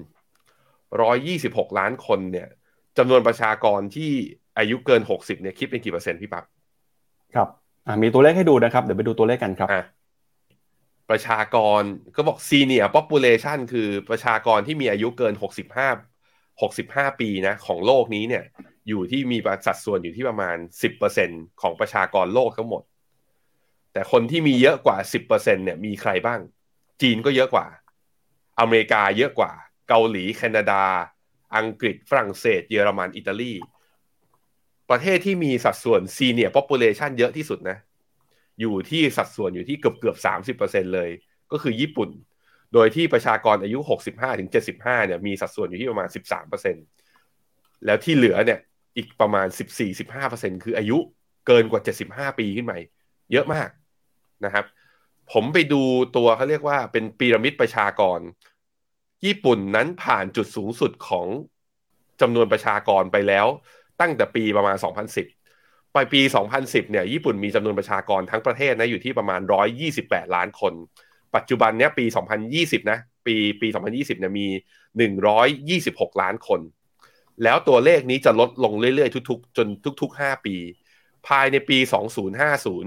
ร้อยยี่สิบหกล้านคนเนี่ยจำนวนประชากรที่อายุเกินหกสิบเนี่ยคิดเป็นกี่เปอร์เซ็นต์พี่ปั๊บครับมีตัวเลขให้ดูนะครับ เดี๋ยวไปดูตัวเลขกันครับประชากรก็บอก senior population คือประชากรที่มีอายุเกินหกสิบห้าหกสิบห้าปีนะของโลกนี้เนี่ยอยู่ที่มีสัดส่วนอยู่ที่ประมาณสิบเปอร์เซ็นของประชากรโลกทั้งหมด แต่คนที่มีเยอะกว่าสิบเปอร์เซ็นเนี่ยมีใครบ้าง จีนก็เยอะกว่า อเมริกาเยอะกว่า เกาหลีแคนาดา อังกฤษฝรั่งเศส เยอรมันอิตาลี ประเทศที่มีสัดส่วน senior population เยอะที่สุดนะ อยู่ที่สัดส่วนอยู่ที่เกือบเกือบสามสิบเปอร์เซ็นเลย ก็คือญี่ปุ่น โดยที่ประชากรอายุหกสิบห้าถึงเจ็ดสิบห้าเนี่ยมีสัดส่วนอยู่ที่ประมาณสิบสามเปอร์เซ็นแล้วที่เหลือเนี่ยอีกประมาณสิบสี่สิบห้าเปอร์เซ็นคืออายุเกินกว่าเจ็ดสิบห้าปีขึ้นไปเยอะมากนะครับ ผมไปดูตัวเขาเรียกว่าเป็นพีระมิดประชากร ญี่ปุ่นนั้นผ่านจุดสูงสุดของจำนวนประชากรไปแล้ว ตั้งแต่ปีประมาณ 2010 ไปปี 2010 เนี่ย ญี่ปุ่นมีจำนวนประชากรทั้งประเทศนะอยู่ที่ประมาณ 128 ล้านคน ปัจจุบันเนี้ยปี 2020 นะ ปีปี 2020 เนี่ยมี 126 ล้านคน แล้วตัวเลขนี้จะลดลงเรื่อยๆ ทุกๆ จนทุก ๆ 5 ปี ภายในปี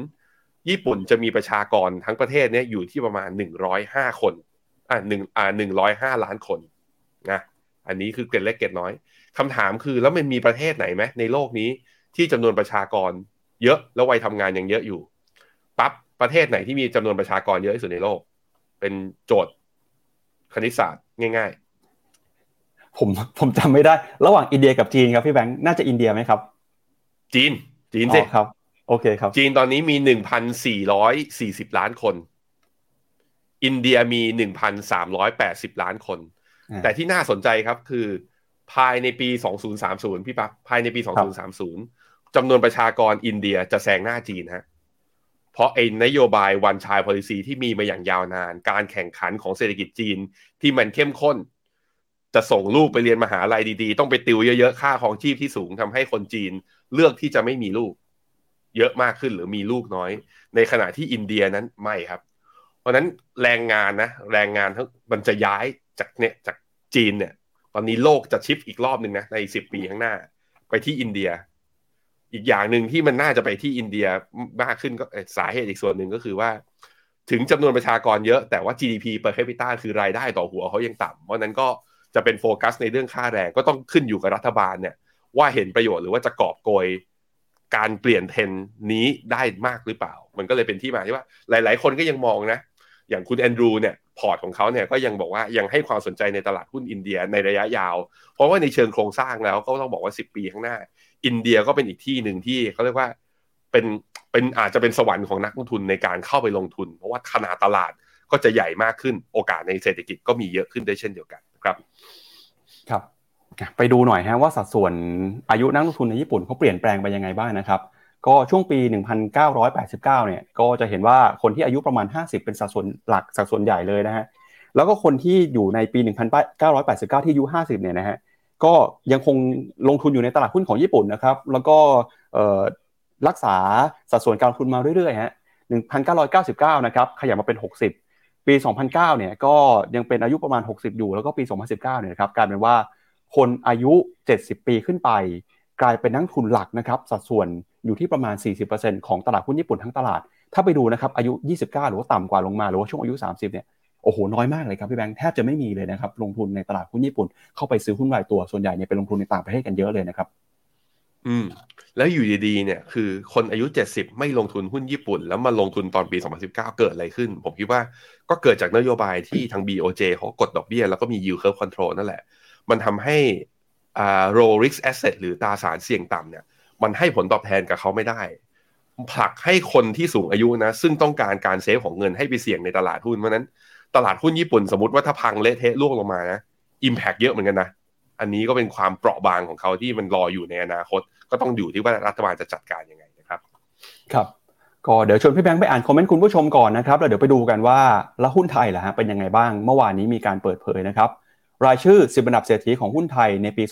2050 ญี่ปุ่นจะมีประชากรทั้งประเทศเนี่ยอยู่ที่ประมาณ 105 คน อ่าหนึ่งอ่าหนึ่งร้อยห้าล้านคนนะอันนี้คือเกร็ดเล็กเกร็ดน้อยคำถามคือแล้วมันมีประเทศไหนไหมในโลกนี้ที่จำนวนประชากร เยอะแล้ววัยทำงานยังเยอะอยู่ปั๊บประเทศไหนที่มีจำนวนประชากรเยอะที่สุดในโลก เป็นโจทย์คณิตศาสตร์ง่าย ๆ ผมผมจำไม่ได้ ระหว่างอินเดียกับจีนครับพี่แบงค์น่าจะอินเดียไหมครับ จีน จีนสิครับ โอเคครับ จีนตอนนี้มีหนึ่งพันสี่ร้อยสี่สิบล้านคน อินเดียมีหนึ่งพันสามร้อยแปดสิบล้านคน แต่ที่น่าสนใจครับคือภายในปี 2030 พี่ปักภายในปี 2030จำนวนประชากรอินเดียจะแซงหน้าจีนฮะเพราะไอ้นโยบายวันชายพ olicy ที่มีมาอย่างยาวนาน การแข่งขันของเศรษฐกิจจีนที่มันเข้มข้น จะส่งลูกไปเรียนมหาลัยดีๆ ต้องไปติวเยอะๆ ค่าของชีพที่สูงทำให้คนจีนเลือกที่จะไม่มีลูก เยอะมากขึ้นหรือมีลูกน้อย ในขณะที่อินเดียนั้นไม่ครับ เพราะนั้นแรงงานนะแรงงานมันจะย้ายจากเนี่ยจากจีนเนี่ย ตอนนี้โลกจะชิฟอีกรอบหนึ่งนะในสิบปีข้างหน้า ไปที่อินเดีย อีกอย่างหนึ่งที่มันน่าจะไปที่อินเดียมากขึ้นก็สาเหตุอีกส่วนหนึ่งก็คือว่า ถึงจำนวนประชากรเยอะแต่ว่า GDP per capita คือรายได้ต่อหัวเขายังต่ำเพราะนั้นก็จะเป็นโฟกัสในเรื่องค่าแรงก็ต้องขึ้นอยู่กับรัฐบาลเนี่ย ว่าเห็นประโยชน์หรือว่าจะกอบโกยการเปลี่ยนเทรนนี้ได้มากหรือเปล่า มันก็เลยเป็นที่มาที่ว่า หลาย ๆ คนก็ยังมองนะ อย่างคุณแอนดรูเนี่ยพอร์ตของเขาเนี่ยก็ยังบอกว่ายังให้ความสนใจในตลาดหุ้นอินเดียในระยะยาว เพราะว่าในเชิงโครงสร้างแล้วก็ต้องบอกว่า 10 ปีข้างหน้า อินเดียก็เป็นอีกที่หนึ่งที่เขาเรียกว่าเป็นเป็นอาจจะเป็นสวรรค์ของนักลงทุนในการเข้าไปลงทุน เพราะว่าขนาดตลาดก็จะใหญ่มากขึ้นโอกาสในเศรษฐกิจก็มีเยอะขึ้นได้เช่นเดียวกันครับ ครับ ไปดูหน่อยฮะว่าสัดส่วนอายุนักลงทุนในญี่ปุ่นเขาเปลี่ยนแปลงไปยังไงบ้างนะครับ ก็ช่วงปี 1989 เนี่ย ก็จะเห็นว่าคนที่อายุประมาณ 50 เป็นสัดส่วนหลักสัดส่วนใหญ่เลยนะฮะ แล้วก็คนที่อยู่ในปี 1989 ที่อายุ 50 เนี่ยนะฮะ ก็ยังคงลงทุนอยู่ในตลาดหุ้นของญี่ปุ่นนะครับ แล้วก็รักษาสัดส่วนการลงทุนมาเรื่อยๆฮะ 1999 นะครับ ขยับมาเป็น 60 ปี 2009 เนี่ยก็ยังเป็นอายุประมาณ 60 อยู่ แล้วก็ปี 2019 เนี่ยครับกลายเป็นว่าคนอายุ 70 ปีขึ้นไป กลายเป็นนักทุนหลักนะครับสัดส่วน อยู่ที่ประมาณ 40%ของตลาดหุ้นญี่ปุ่นทั้งตลาด ถ้าไปดูนะครับอายุ 29 หรือว่าต่ำกว่าลงมาหรือว่าช่วงอายุ 30 เนี่ยโอ้โหน้อยมากเลยครับพี่แบงค์แทบจะไม่มีเลยนะครับลงทุนในตลาดหุ้นญี่ปุ่นเข้าไปซื้อหุ้นรายตัวส่วนใหญ่เนี่ยไปลงทุนในต่างประเทศกันเยอะเลยนะครับอืมแล้วอยู่ดีๆเนี่ยคือคนอายุเจ็ดสิบไม่ลงทุนหุ้นญี่ปุ่น แล้วมาลงทุนตอนปี 2019 เกิดอะไรขึ้น ผมคิดว่าก็เกิดจากนโยบายที่ทาง BOJ เขากดดอกเบี้ยแล้วก็มี yield curve control นั่นแหละ มันทำให้อ่า low risk asset หรือตราสารเสี่ยงต่ำเนี่ย มันให้ผลตอบแทนกับเขาไม่ได้ ผลักให้คนที่สูงอายุนะ ซึ่งต้องการการเซฟของเงินให้ไปเสี่ยงในตลาดหุ้นเพราะนั้น ตลาดหุ้นญี่ปุ่นสมมติว่าถ้าพังเละเทะล่วงลงมานะอิมแพกเยอะเหมือนกันนะอันนี้ก็เป็นความเปราะบางของเขาที่มันรออยู่ในอนาคต ก็ต้องอยู่ที่ว่ารัฐบาลจะจัดการยังไงนะครับ ครับก็เดี๋ยวชวนพี่แบงค์ไปอ่านคอมเมนต์คุณผู้ชมก่อนนะครับแล้วเดี๋ยวไปดูกันว่าแล้วหุ้นไทยล่ะฮะเป็นยังไงบ้าง เมื่อวานนี้มีการเปิดเผยนะครับรายชื่อสิบอันดับเศรษฐีของหุ้นไทยในปี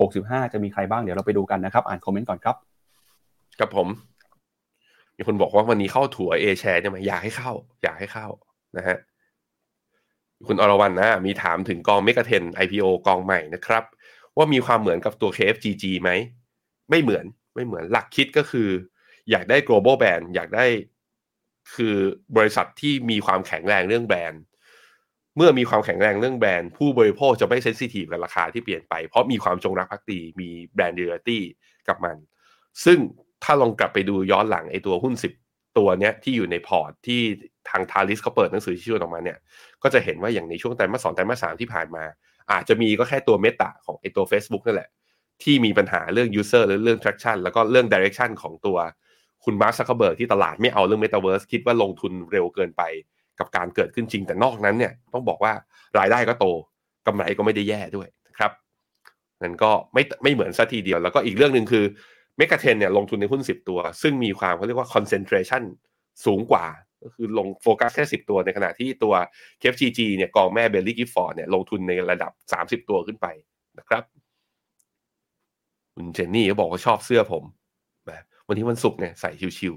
65 จะมีใครบ้างเดี๋ยวเราไปดูกันนะครับอ่านคอมเมนต์ก่อนครับกับผมมีคนบอกว่าวันนี้เข้าถั่วเอแชร์ใช่ไหมอยากให้เข้า อยากให้เข้านะฮะคุณอรวรรณนะมีถามถึงกองเมกะเทน IPO กองใหม่นะครับ ว่ามีความเหมือนกับตัว KFGG ไหม ไม่เหมือนไม่เหมือนหลักคิดก็คือ อยากได้ global brand อยากได้คือบริษัทที่มีความแข็งแรงเรื่องแบรนด์ เมื่อมีความแข็งแรงเรื่องแบรนด์ ผู้บริโภคจะไม่ sensitive กับราคาที่เปลี่ยนไป เพราะมีความจงรักภักดีมี brand loyalty กับมัน ซึ่งถ้าลองกลับไปดูย้อนหลังไอตัวหุ้นสิบตัวเนี้ยที่อยู่ในพอร์ตที่ทางทาลิสเขาเปิดหนังสือชี้ชวนออกมาเนี่ย ก็จะเห็นว่าอย่างในช่วงไตรมาสสองไตรมาสสามที่ผ่านมา อาจจะมีก็แค่ตัว Meta ของไอตัว Facebook นั่นแหละ ที่มีปัญหาเรื่อง user หรือเรื่อง traction แล้วก็เรื่อง direction ของตัวคุณมาร์คซักเคอร์เบิร์กที่ตลาดไม่เอาเรื่อง Metaverse คิดว่าลงทุนเร็วเกินไป กับการเกิดขึ้นจริง แต่นอกนั้นเนี่ยต้องบอกว่ารายได้ก็โตกำไรก็ไม่ได้แย่ด้วยนะครับนั่นก็ไม่ไม่เหมือนซะทีเดียว แล้วก็อีกเรื่องหนึ่งคือ megatrend เนี่ยลงทุนในหุ้น 10 ตัว ซึ่งมีความเขาเรียกว่า concentration สูงกว่า ก็คือลงโฟกัสแค่สิบตัวในขณะที่ตัว KFGG เนี่ยกองแม่ Baillie Gifford เนี่ยลงทุนในระดับสามสิบตัวขึ้นไปนะครับคุณเจนนี่ก็บอกว่าชอบเสื้อผมวันนี้วันศุกร์เนี่ยใส่ชิว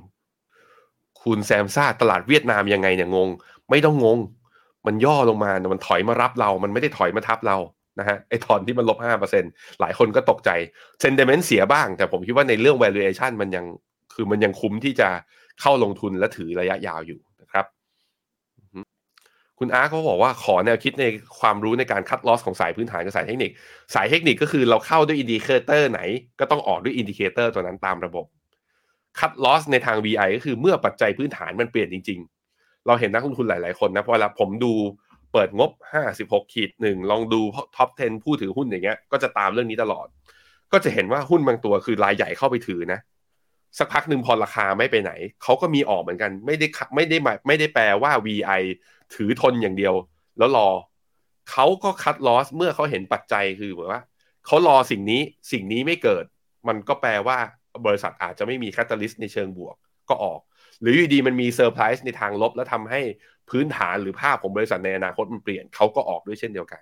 คุณแซมซ่าตลาดเวียดนามยังไงเนี่ยงง ไม่ต้องงง มันย่อลงมามันถอยมารับเรา มันไม่ได้ถอยมาทับเรานะฮะไอ้ตอนที่มันลบห้าเปอร์เซ็นต์หลายคนก็ตกใจ sentiment เสียบ้าง แต่ผมคิดว่าในเรื่อง valuation มันยังคือมันยังคุ้มที่จะเข้าลงทุนและถือระยะยาวอยู่นะครับคุณอาร์เขาบอกว่าขอแนวคิดในความรู้ในการ cut loss ของสายพื้นฐานกับสายเทคนิค สายเทคนิคก็คือเราเข้าด้วย indicator ไหน ก็ต้องออกด้วย indicator ตัวนั้นตามระบบ cut loss ในทาง VI ก็คือเมื่อปัจจัยพื้นฐานมันเปลี่ยนจริง ๆ เราเห็นนักลงทุนหลาย ๆ คนนะพอเวลาผมดูเปิดงบ 56ขีดหนึ่งลองดู top 10 ผู้ถือหุ้นอย่างเงี้ย ก็จะตามเรื่องนี้ตลอด ก็จะเห็นว่าหุ้นบางตัวคือรายใหญ่เข้าไปถือนะ สักพักหนึ่งพอราคาไม่ไปไหน เขาก็มีออกเหมือนกัน ไม่ได้ไม่ได้ไม่ได้แปลว่า VI ถือทนอย่างเดียว แล้วรอเขาก็ cut loss เมื่อเขาเห็นปัจจัยคือเหมือนว่าเขารอสิ่งนี้สิ่งนี้ไม่เกิด มันก็แปลว่า บริษัทอาจจะไม่มี catalyst ในเชิงบวกก็ออก หรืออยู่ดีมันมีเซอร์ไพรส์ในทางลบ แล้วทำให้พื้นฐานหรือภาพของบริษัทในอนาคตมันเปลี่ยนเขาก็ออกด้วยเช่นเดียวกัน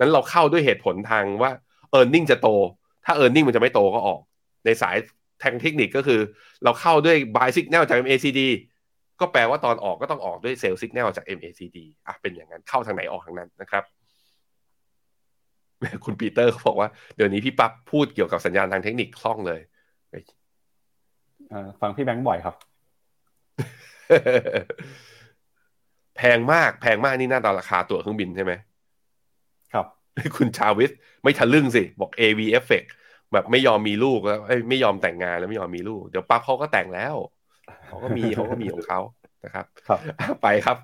นั้นเราเข้าด้วยเหตุผลทางว่า e a r n i n g จะโต ถ้า e a r n i n g มันจะไม่โตก็ออก ในสายทางเทคนิคก็คือ เราเข้าด้วย buy signal จาก MACD ก็แปลว่าตอนออกก็ต้องออกด้วยเซลล์สัญญาณจาก MACD อะเป็นอย่างนั้นเข้าทางไหนออกทางนั้นนะครับคุณปีเตอร์เขาบอกว่าเดี๋ยวนี้พี่ปั๊บพูดเกี่ยวกับสัญญาณทางเทคนิคคล่องเลย ฟังพี่แบงค์บ่อยครับ แพงมากแพงมากนี่น่าตาราคาตั๋วเครื่องบินใช่ไหมครับคุณชาวิสไม่ทะลึ่งสิ บอก AV Effect แบบไม่ยอมมีลูกแล้วไม่ยอมแต่งงานแล้วไม่ยอมมีลูก เดี๋ยวปั๊บเขาก็แต่งแล้วเขาก็มีเขาก็มีของเขานะครับ ครับ ไปครับ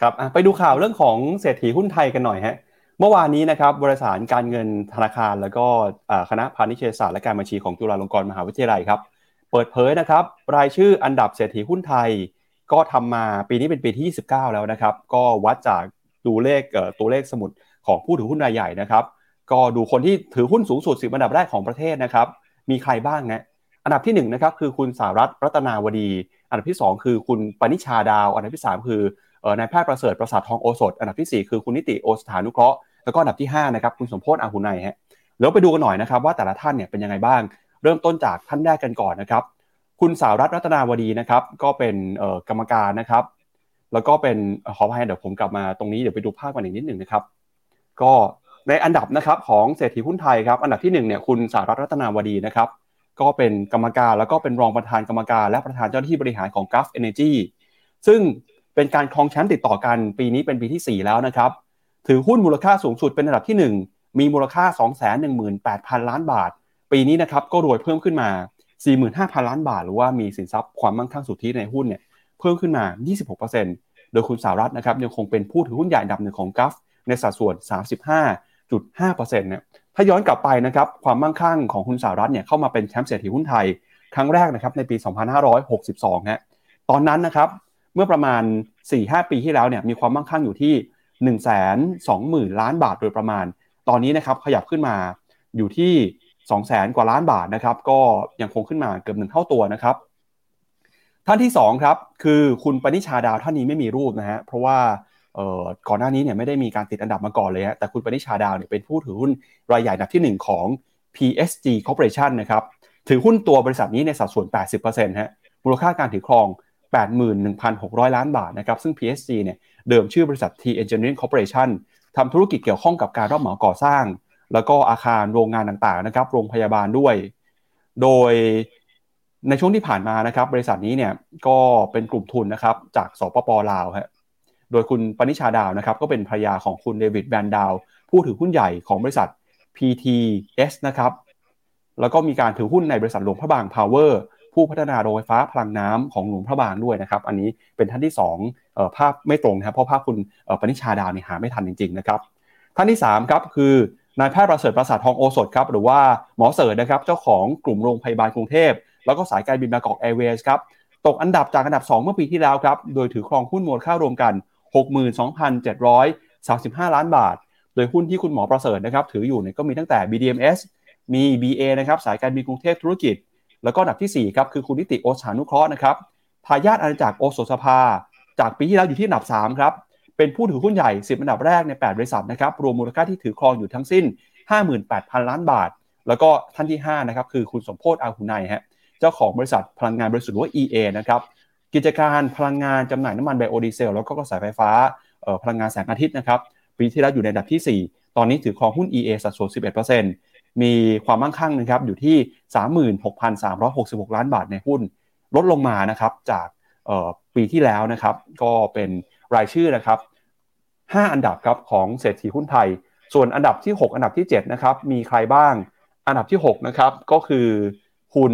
ครับไปดูข่าวเรื่องของเศรษฐีหุ้นไทยกันหน่อยฮะ เมื่อวานนี้นะครับบริษัทการเงินธนาคาร แล้วก็คณะพาณิชยศาสตร์และการบัญชีของจุฬาลงกรณ์มหาวิทยาลัยครับ เปิดเผยนะครับ รายชื่ออันดับเศรษฐีหุ้นไทย ก็ทำมาปีนี้เป็นปีที่ 29 แล้วนะครับ ก็วัดจากดูเลขตัวเลขสมุดของผู้ถือหุ้นรายใหญ่นะครับ ก็ดูคนที่ถือหุ้นสูงสุดสิบอันดับแรกของประเทศนะครับ มีใครบ้างนะอันดับที่1นนะครับคือคุณสารัตรัตนาวดี อันดับที่ 2 คือคุณปณิชาดาว อันดับที่ 3 คือนายแพทย์ประเสริฐประสาททองโอสถ อันดับที่ 4 คือคุณนิติโอสถานุเคราะห์ แล้วก็อันดับที่5นะครับคุณสมโพศ์อาหุไนฮะแล้วไปดูกันหน่อยนะครับว่าแต่ละท่านเนี่ยเป็นยังไงบ้าง เริ่มต้นจากท่านแรกกันก่อนนะครับ คุณสาวรัตรัตนาวดีนะครับ ก็เป็นกรรมการนะครับ แล้วก็เป็นขออภัยเดี๋ยวผมกลับมาตรงนี้เดี๋ยวไปดูภาพกันอีกนิดหนึ่งนะครับ ก็ในอันดับนะครับของเศรษฐีหุ้นไทยครับอันดับที่1เนี่ยคุณสาวรัตรัตนาวดีนะครับ ก็เป็นกรรมการแล้วก็เป็นรองประธานกรรมการ และประธานเจ้าหน้าที่บริหารของ Gulf Energy ซึ่งเป็นการครองแชมป์ติดต่อกันปีนี้เป็นปีที่ 4 แล้วนะครับ ถือหุ้นมูลค่าสูงสุดเป็นอันดับที่ 1 มีมูลค่า 218,000 ล้านบาท ปีนี้นะครับก็รวยเพิ่มขึ้นมา 45,000 ล้านบาท หรือว่ามีสินทรัพย์ความมั่งคั่งสุทธิในหุ้นเนี่ยเพิ่มขึ้นมา 26%โดยคุณสารัตนะครับยังคงเป็นผู้ถือหุ้นใหญ่ดับหนึ่งของกัฟในสัดส่วน 35.5%เนี่ยถ้าย้อนกลับไปนะครับความมั่งคั่งของคุณสารัฐเนี่ยเข้ามาเป็นแชมป์เศรษฐีหุ้นไทย ครั้งแรกนะครับในปี 2562ฮะตอนนั้นนะครับเมื่อประมาณ 4-5 ปีที่แล้วเนี่ยมีความมั่งคั่งอยู่ที่ 1 2 0 0 0 0ล้านบาทโดยประมาณ ตอนนี้นะครับขยับขึ้นมาอยู่ที่2 0 0 0 0 0กว่าล้านบาทนะครับ ก็ยังคงขึ้นมาเกือบหนึ่งเท่าตัวนะครับ ท่านที่2ครับคือคุณปณิชาดาวท่านนี้ไม่มีรูปนะฮะเพราะว่าก่อนหน้านี้เนี่ยไม่ได้มีการติดอันดับมาก่อนเลยฮะแต่คุณปณิชาดาวเนี่ยเป็นผู้ถือหุ้นรายใหญ่อันดับที่ 1 ของ PSG Corporation นะครับถือหุ้นตัวบริษัทนี้ในสัดส่วน 80%ฮะมูลค่าการถือครอง 81,600 ล้านบาทนะครับซึ่ง PSG เนี่ย เดิมชื่อบริษัท T Engineering Corporation ทำธุรกิจเกี่ยวข้องกับการรับเหมาก่อสร้าง แล้วก็อาคารโรงงานต่างๆนะครับ โรงพยาบาลด้วย โดยในช่วงที่ผ่านมานะครับ บริษัทนี้เนี่ยก็เป็นกลุ่มทุนนะครับจากสปปลาวฮะโดยคุณปณิชาดาวนะครับก็เป็นภรรยาของคุณเดวิดแบนดาวผู้ถือหุ้นใหญ่ของบริษัท PTS นะครับแล้วก็มีการถือหุ้นในบริษัทหลวงพระบางพาวเวอร์ ผู้พัฒนาโรงไฟฟ้าพลังน้ำของหลวงพระบางด้วยนะครับ อันนี้เป็นท่านที่2ภาพไม่ตรงนะครับเพราะภาพคุณปณิชาดาวนี่หาไม่ทันจริงๆนะครับท่านที่3ครับคือนายแพทย์ประเสริฐประสาททองโอสถครับหรือว่าหมอเสริฐนะครับเจ้าของกลุ่มโรงพยาบาลกรุงเทพ แล้วก็สายการบินบางกอกแอร์เวย์สครับตกอันดับจากอันดับ 2 เมื่อปีที่แล้วครับโดยถือครองหุ้นมูลค่ารวมกัน 62,735 ล้านบาท โดยหุ้นที่คุณหมอประเสริฐนะครับถืออยู่เนี่ยก็มีตั้งแต่ BDMs มี BA นะครับสายการบินกรุงเทพธุรกิจ แล้วก็อันดับที่4ครับคือคุณนิติโอสถานุเคราะห์นะครับทายาทอาณาจักรโอสถสภา จากปีที่แล้วอยู่ที่อันดับ3ครับเป็นผู้ถือหุ้นใหญ่ 10 อันดับแรกใน 8 บริษัทนะครับรวมมูลค่าที่ถือครองอยู่ทั้งสิ้น 58,000 ล้านบาท แล้วก็ท่านที่5นะครับคือคุณสมโภชน์อาหุนัยฮะเจ้าของบริษัทพลังงานบริสุทธิ์หรือว่า EA นะครับกิจการพลังงานจำหน่ายน้ำมันไบโอดีเซลแล้วก็กระแสไฟฟ้าพลังงานแสงอาทิตย์นะครับปีที่แล้วอยู่ในอันดับที่ 4 ตอนนี้ถือครองหุ้น EA สัดส่วน 11% มีความมั่งคั่งนะครับอยู่ที่ 36,366 ล้านบาทในหุ้น ลดลงมานะครับจากปีที่แล้วนะครับ ก็เป็นรายชื่อนะครับ 5 อันดับครับของเศรษฐีหุ้นไทย ส่วนอันดับที่ 6 อันดับที่ 7 นะครับ มีใครบ้าง อันดับที่ 6 นะครับ ก็คือคุณ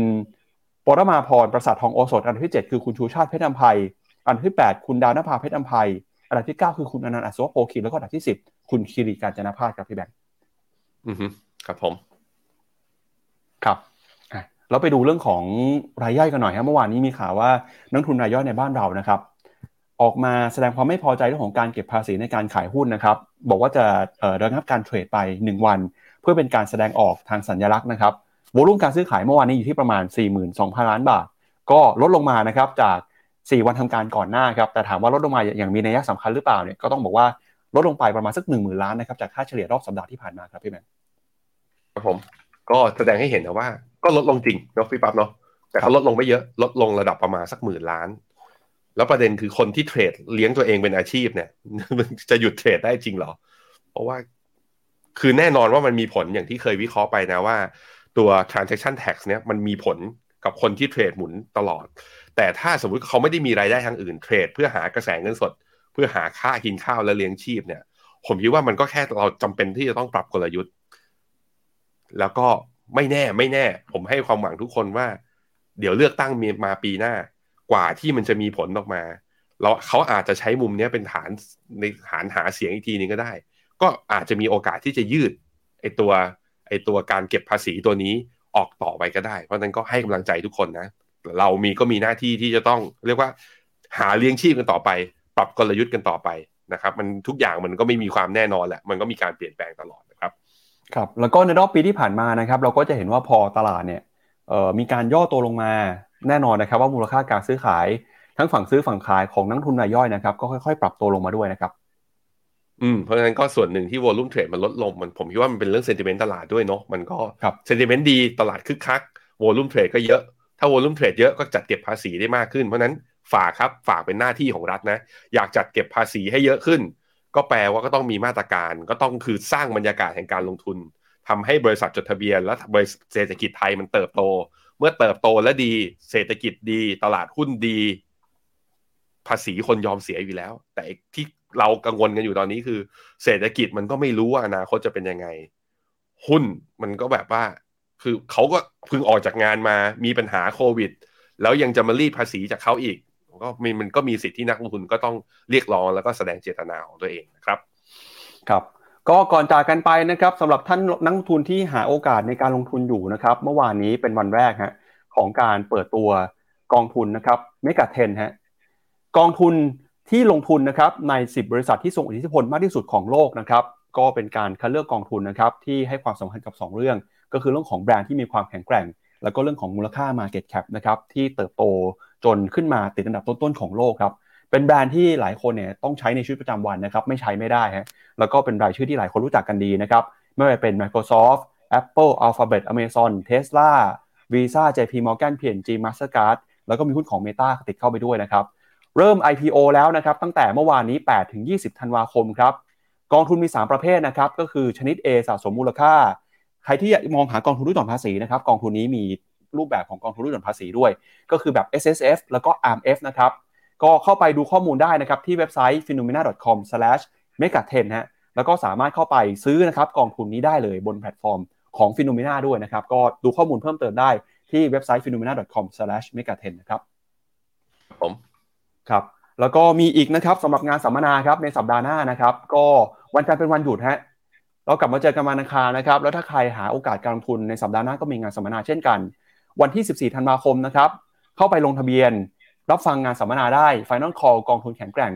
ปรมาพรประสาททองโอสถ อันดับที่ 7 คือคุณชูชาติเพชรอัมภัย อันดับที่ 8 คุณดาวนภาเพชรอัมภัย อันดับที่ 9 คือคุณอนันต์อัศวโพคินแล้วก็อันดับที่ 10 คุณคิริการจนพาสครับพี่แบงค์อือครับผม ครับอะเราไปดูเรื่องของรายย่อยกันหน่อยครับเมื่อวานนี้มีข่าวว่านักทุนรายย่อยในบ้านเรานะครับ ออกมาแสดงความไม่พอใจเรื่องของการเก็บภาษีในการขายหุ้นนะครับ บอกว่าจะเอ่อระงับการเทรดไป 1 วัน เพื่อเป็นการแสดงออกทางสัญลักษณ์นะครับวอลุ่มการซื้อขายเมื่อวานนี้อยู่ที่ประมาณ 42,000 ล้านบาท ก็ลดลงมานะครับจาก 4 วันทำการก่อนหน้าครับแต่ถามว่าลดลงมาอย่างมีนัยสำคัญหรือเปล่าเนี่ยก็ต้องบอกว่าลดลงไปประมาณสัก1 0,000 ล้านนะครับจากค่าเฉลี่ยรอบสัปดาห์ที่ผ่านมาครับพี่แมนครับผม ก็แสดงให้เห็นนะว่า ก็ลดลงจริงเนาะพี่ปั๊บเนาะแต่เขาลดลงไม่เยอะลดลงระดับประมาณสักหมื่นล้าน แล้วประเด็นคือคนที่เทรดเลี้ยงตัวเองเป็นอาชีพเนี่ยจะหยุดเทรดได้จริงเหรอ เพราะว่าคือแน่นอนว่ามันมีผลอย่างที่เคยวิเคราะห์ไปนะว่า ตัว transaction tax เนี่ยมันมีผลกับคนที่เทรดหมุนตลอด แต่ถ้าสมมุติเขาไม่ได้มีรายได้ทางอื่นเทรด เพื่อหากระแสเงินสด เพื่อหาค่ากินข้าวและเลี้ยงชีพเนี่ย ผมคิดว่ามันก็แค่เราจำเป็นที่จะต้องปรับกลยุทธ์ แล้วก็ไม่แน่ไม่แน่ ผมให้ความหวังทุกคนว่า เดี๋ยวเลือกตั้งมีมาปีหน้ากว่าที่มันจะมีผลออกมาเราเขาอาจจะใช้มุมนี้เป็นฐานในฐานหาเสียงอีกทีนึงก็ได้ ก็อาจจะมีโอกาสที่จะยืดไอตัวไอตัวการเก็บภาษีตัวนี้ออกต่อไปก็ได้ เพราะฉะนั้นก็ให้กำลังใจทุกคนนะ เรามีก็มีหน้าที่ที่จะต้องเรียกว่าหาเลี้ยงชีพกันต่อไป ปรับกลยุทธ์กันต่อไปนะครับ มันทุกอย่างมันก็ไม่มีความแน่นอนแหละ มันก็มีการเปลี่ยนแปลงตลอด ครับครับแล้วก็ในรอบปีที่ผ่านมานะครับ เราก็จะเห็นว่าพอตลาดเนี่ยเอ่อมีการย่อตัวลงมาแน่นอนนะครับ ว่ามูลค่าการซื้อขายทั้งฝั่งซื้อฝั่งขายของนักทุนรายย่อยนะครับ ก็ค่อยๆ ปรับตัวลงมาด้วยนะครับ อืมเพราะฉะนั้นก็ส่วนหนึ่งที่วอลุ่มเทรดมันลดลงมันผมคิดว่ามันเป็นเรื่องเซนติเมนต์ตลาดด้วยเนาะมันก็ครับเซนติเมนต์ดีตลาดคึกคักวอลุ่มเทรดก็เยอะ ถ้าวอลุ่มเทรดเยอะก็จัดเก็บภาษีได้มากขึ้น เพราะฉะนั้นฝากครับฝากเป็นหน้าที่ของรัฐนะ อยากจัดเก็บภาษีให้เยอะขึ้น ก็แปลว่าก็ต้องมีมาตรการ ก็ต้องคือสร้างบรรยากาศแห่งการลงทุนทำให้บริษัทจดทะเบียน และบริษัทเศรษฐกิจไทยมันเติบโต เมื่อเติบโตและดี เศรษฐกิจดี ตลาดหุ้นดี ภาษีคนยอมเสียอยู่แล้ว แต่ที่เรากังวลกันอยู่ตอนนี้คือ เศรษฐกิจมันก็ไม่รู้ว่าอนาคตจะเป็นยังไง หุ้นมันก็แบบว่า คือเขาก็เพิ่งออกจากงานมามีปัญหาโควิด แล้วยังจะมารีดภาษีจากเขาอีก ก็มีมันก็มีสิทธิ์ที่นักลงทุนก็ต้องเรียกร้องแล้วก็แสดงเจตนาของตัวเองนะครับ ครับก็ก่อนจากกันไปนะครับสำหรับท่านนักลงทุนที่หาโอกาสในการลงทุนอยู่นะครับ เมื่อวานนี้เป็นวันแรกฮะของการเปิดตัวกองทุนนะครับเมกะเทนฮะกองทุนที่ลงทุนนะครับใน 10 บริษัทที่ส่งอิทธิพลมากที่สุดของโลกนะครับก็เป็นการคัดเลือกกองทุนนะครับที่ให้ความสำคัญกับ 2 เรื่อง ก็คือเรื่องของแบรนด์ที่มีความแข็งแกร่ง แล้วก็เรื่องของมูลค่า Market Cap นะครับที่เติบโต จนขึ้นมาติดอันดับต้นๆของโลกครับเป็นแบรนด์ที่หลายคนเนี่ยต้องใช้ในชีวิตประจำวันนะครับไม่ใช้ไม่ได้ฮะแล้วก็เป็นรายชื่อที่หลายคนรู้จักกันดีนะครับไม่ว่าเป็น Microsoft Apple Alphabet Amazon Tesla Visa JP Morgan P&G Mastercard แล้วก็มีหุ้นของ Meta ติดเข้าไปด้วยนะครับเริ่ม IPO แล้วนะครับตั้งแต่เมื่อวานนี้ 8 ถึง 20 ธันวาคมครับกองทุนมี 3 ประเภทนะครับก็คือชนิด A สะสมมูลค่า ใครที่มองหากองทุนลดหย่อนภาษีนะครับกองทุนนี้มี รูปแบบของกองทุนลดหย่อนภาษีด้วย ก็คือแบบ S S F แล้วก็ A R M F นะครับ ก็เข้าไปดูข้อมูลได้นะครับ ที่เว็บไซต์ phenomena.com/megaten ฮะแล้วก็สามารถเข้าไปซื้อนะครับกองทุนนี้ได้เลยบนแพลตฟอร์มของ Finnomena ด้วยนะครับ ก็ดูข้อมูลเพิ่มเติมได้ที่เว็บไซต์ finnomena.com/megatrend นะครับผมครับแล้วก็มีอีกนะครับสำหรับงานสัมมนาครับในสัปดาห์หน้านะครับ ก็วันจันทร์เป็นวันหยุดฮะเรากลับมาเจอกันวันอังคารนะครับ แล้วถ้าใครหาโอกาสการลงทุนในสัปดาห์หน้าก็มีงานสัมมนาเช่นกัน วันที่ 14 ธันวาคมนะครับ เข้าไปลงทะเบียน รับฟังงานสัมมนาได้ Final Call กองทุนแข็งแกร่ง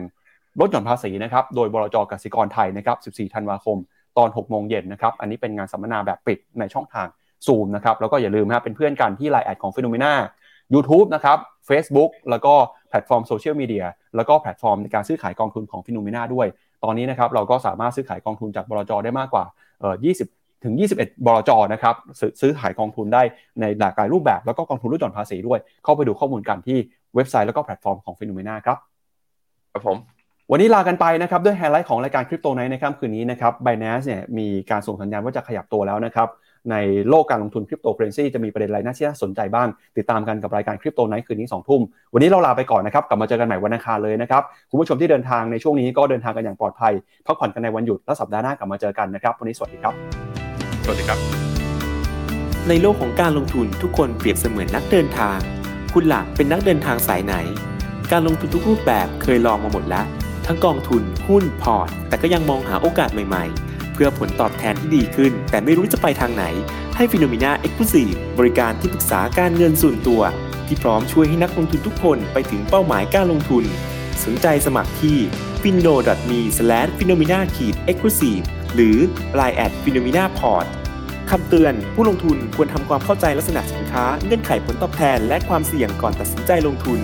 ลดหย่อนภาษีนะครับ โดยบลจกสิกรไทยนะครับ 14 ธันวาคม ตอน 6 โมงเย็นนะครับ อันนี้เป็นงานสัมมนาแบบปิดในช่องทาง Zoom นะครับ แล้วก็อย่าลืมนะเป็นเพื่อนกันที่ไลน์แอดของ p h e n o m e n a YouTube นะครับ Facebook แล้วก็แพลตฟอร์มโซเชียลมีเดียแล้วก็แพลตฟอร์มในการซื้อขายกองทุนของ p h e n o m e n a ด้วย ตอนนี้นะครับเราก็สามารถซื้อขายกองทุนจากบลจได้มากกว่า 20 ถึง 21 บลจนะครับซื้อซื้อขายกองทุนได้ในหลากหลายรูปแบบ แล้วก็กองทุนลดหย่อนภาษีด้วย เข้าไปดูข้อมูลกันที่เว็บไซต์แล้วก็แพลตฟอร์มของ p h e n o m e n a ครับครับผมวันนี้ลากันไปนะครับด้วยไฮไลท์ของรายการ Crypto Night ในค่ำคืนนี้นะครับ Binance เนี่ยมีการส่งสัญญาณว่าจะขยับตัวแล้วนะครับในโลกการลงทุนคริปโตเคอร์เรนซีจะมีประเด็นอะไรน่าที่น่าสนใจบ้าง ติดตามกันกับรายการ Crypto Night คืนนี้2ทุ่ม วันนี้เราลาไปก่อนนะครับ กลับมาเจอกันใหม่วันอังคารเลยนะครับ คุณผู้ชมที่เดินทางในช่วงนี้ก็เดินทางกันอย่างปลอดภัยพักผ่อนกันในวันหยุดแล้วสัปดาห์หน้ากลับมาเจอกันนะครับ วันนี้สวัสดีครับ สวัสดีครับ ในโลกของการลงทุนทุกคนเปรียบเสมือนนักเดินทาง คุณหลักเป็นนักเดินทางสายไหน การลงทุนทุกรูปแบบเคยลองมาหมดแล้ว ทั้งกองทุนหุ้นพอร์ต แต่ก็ยังมองหาโอกาสใหม่ๆ เพื่อผลตอบแทนที่ดีขึ้น แต่ไม่รู้จะไปทางไหน ให้ Finnomena Exclusive บริการที่ปรึกษาการเงินส่วนตัว ที่พร้อมช่วยให้นักลงทุนทุกคนไปถึงเป้าหมายการลงทุน สนใจสมัครที่ f i n o m e f i n o m i n a e x c l u s i v e หรือ line at f i n o m i n a p o r t คำเตือน ผู้ลงทุนควรทำความเข้าใจลักษณะสินค้า เงื่อนไขผลตอบแทน และความเสี่ยงก่อนตัดสินใจลงทุน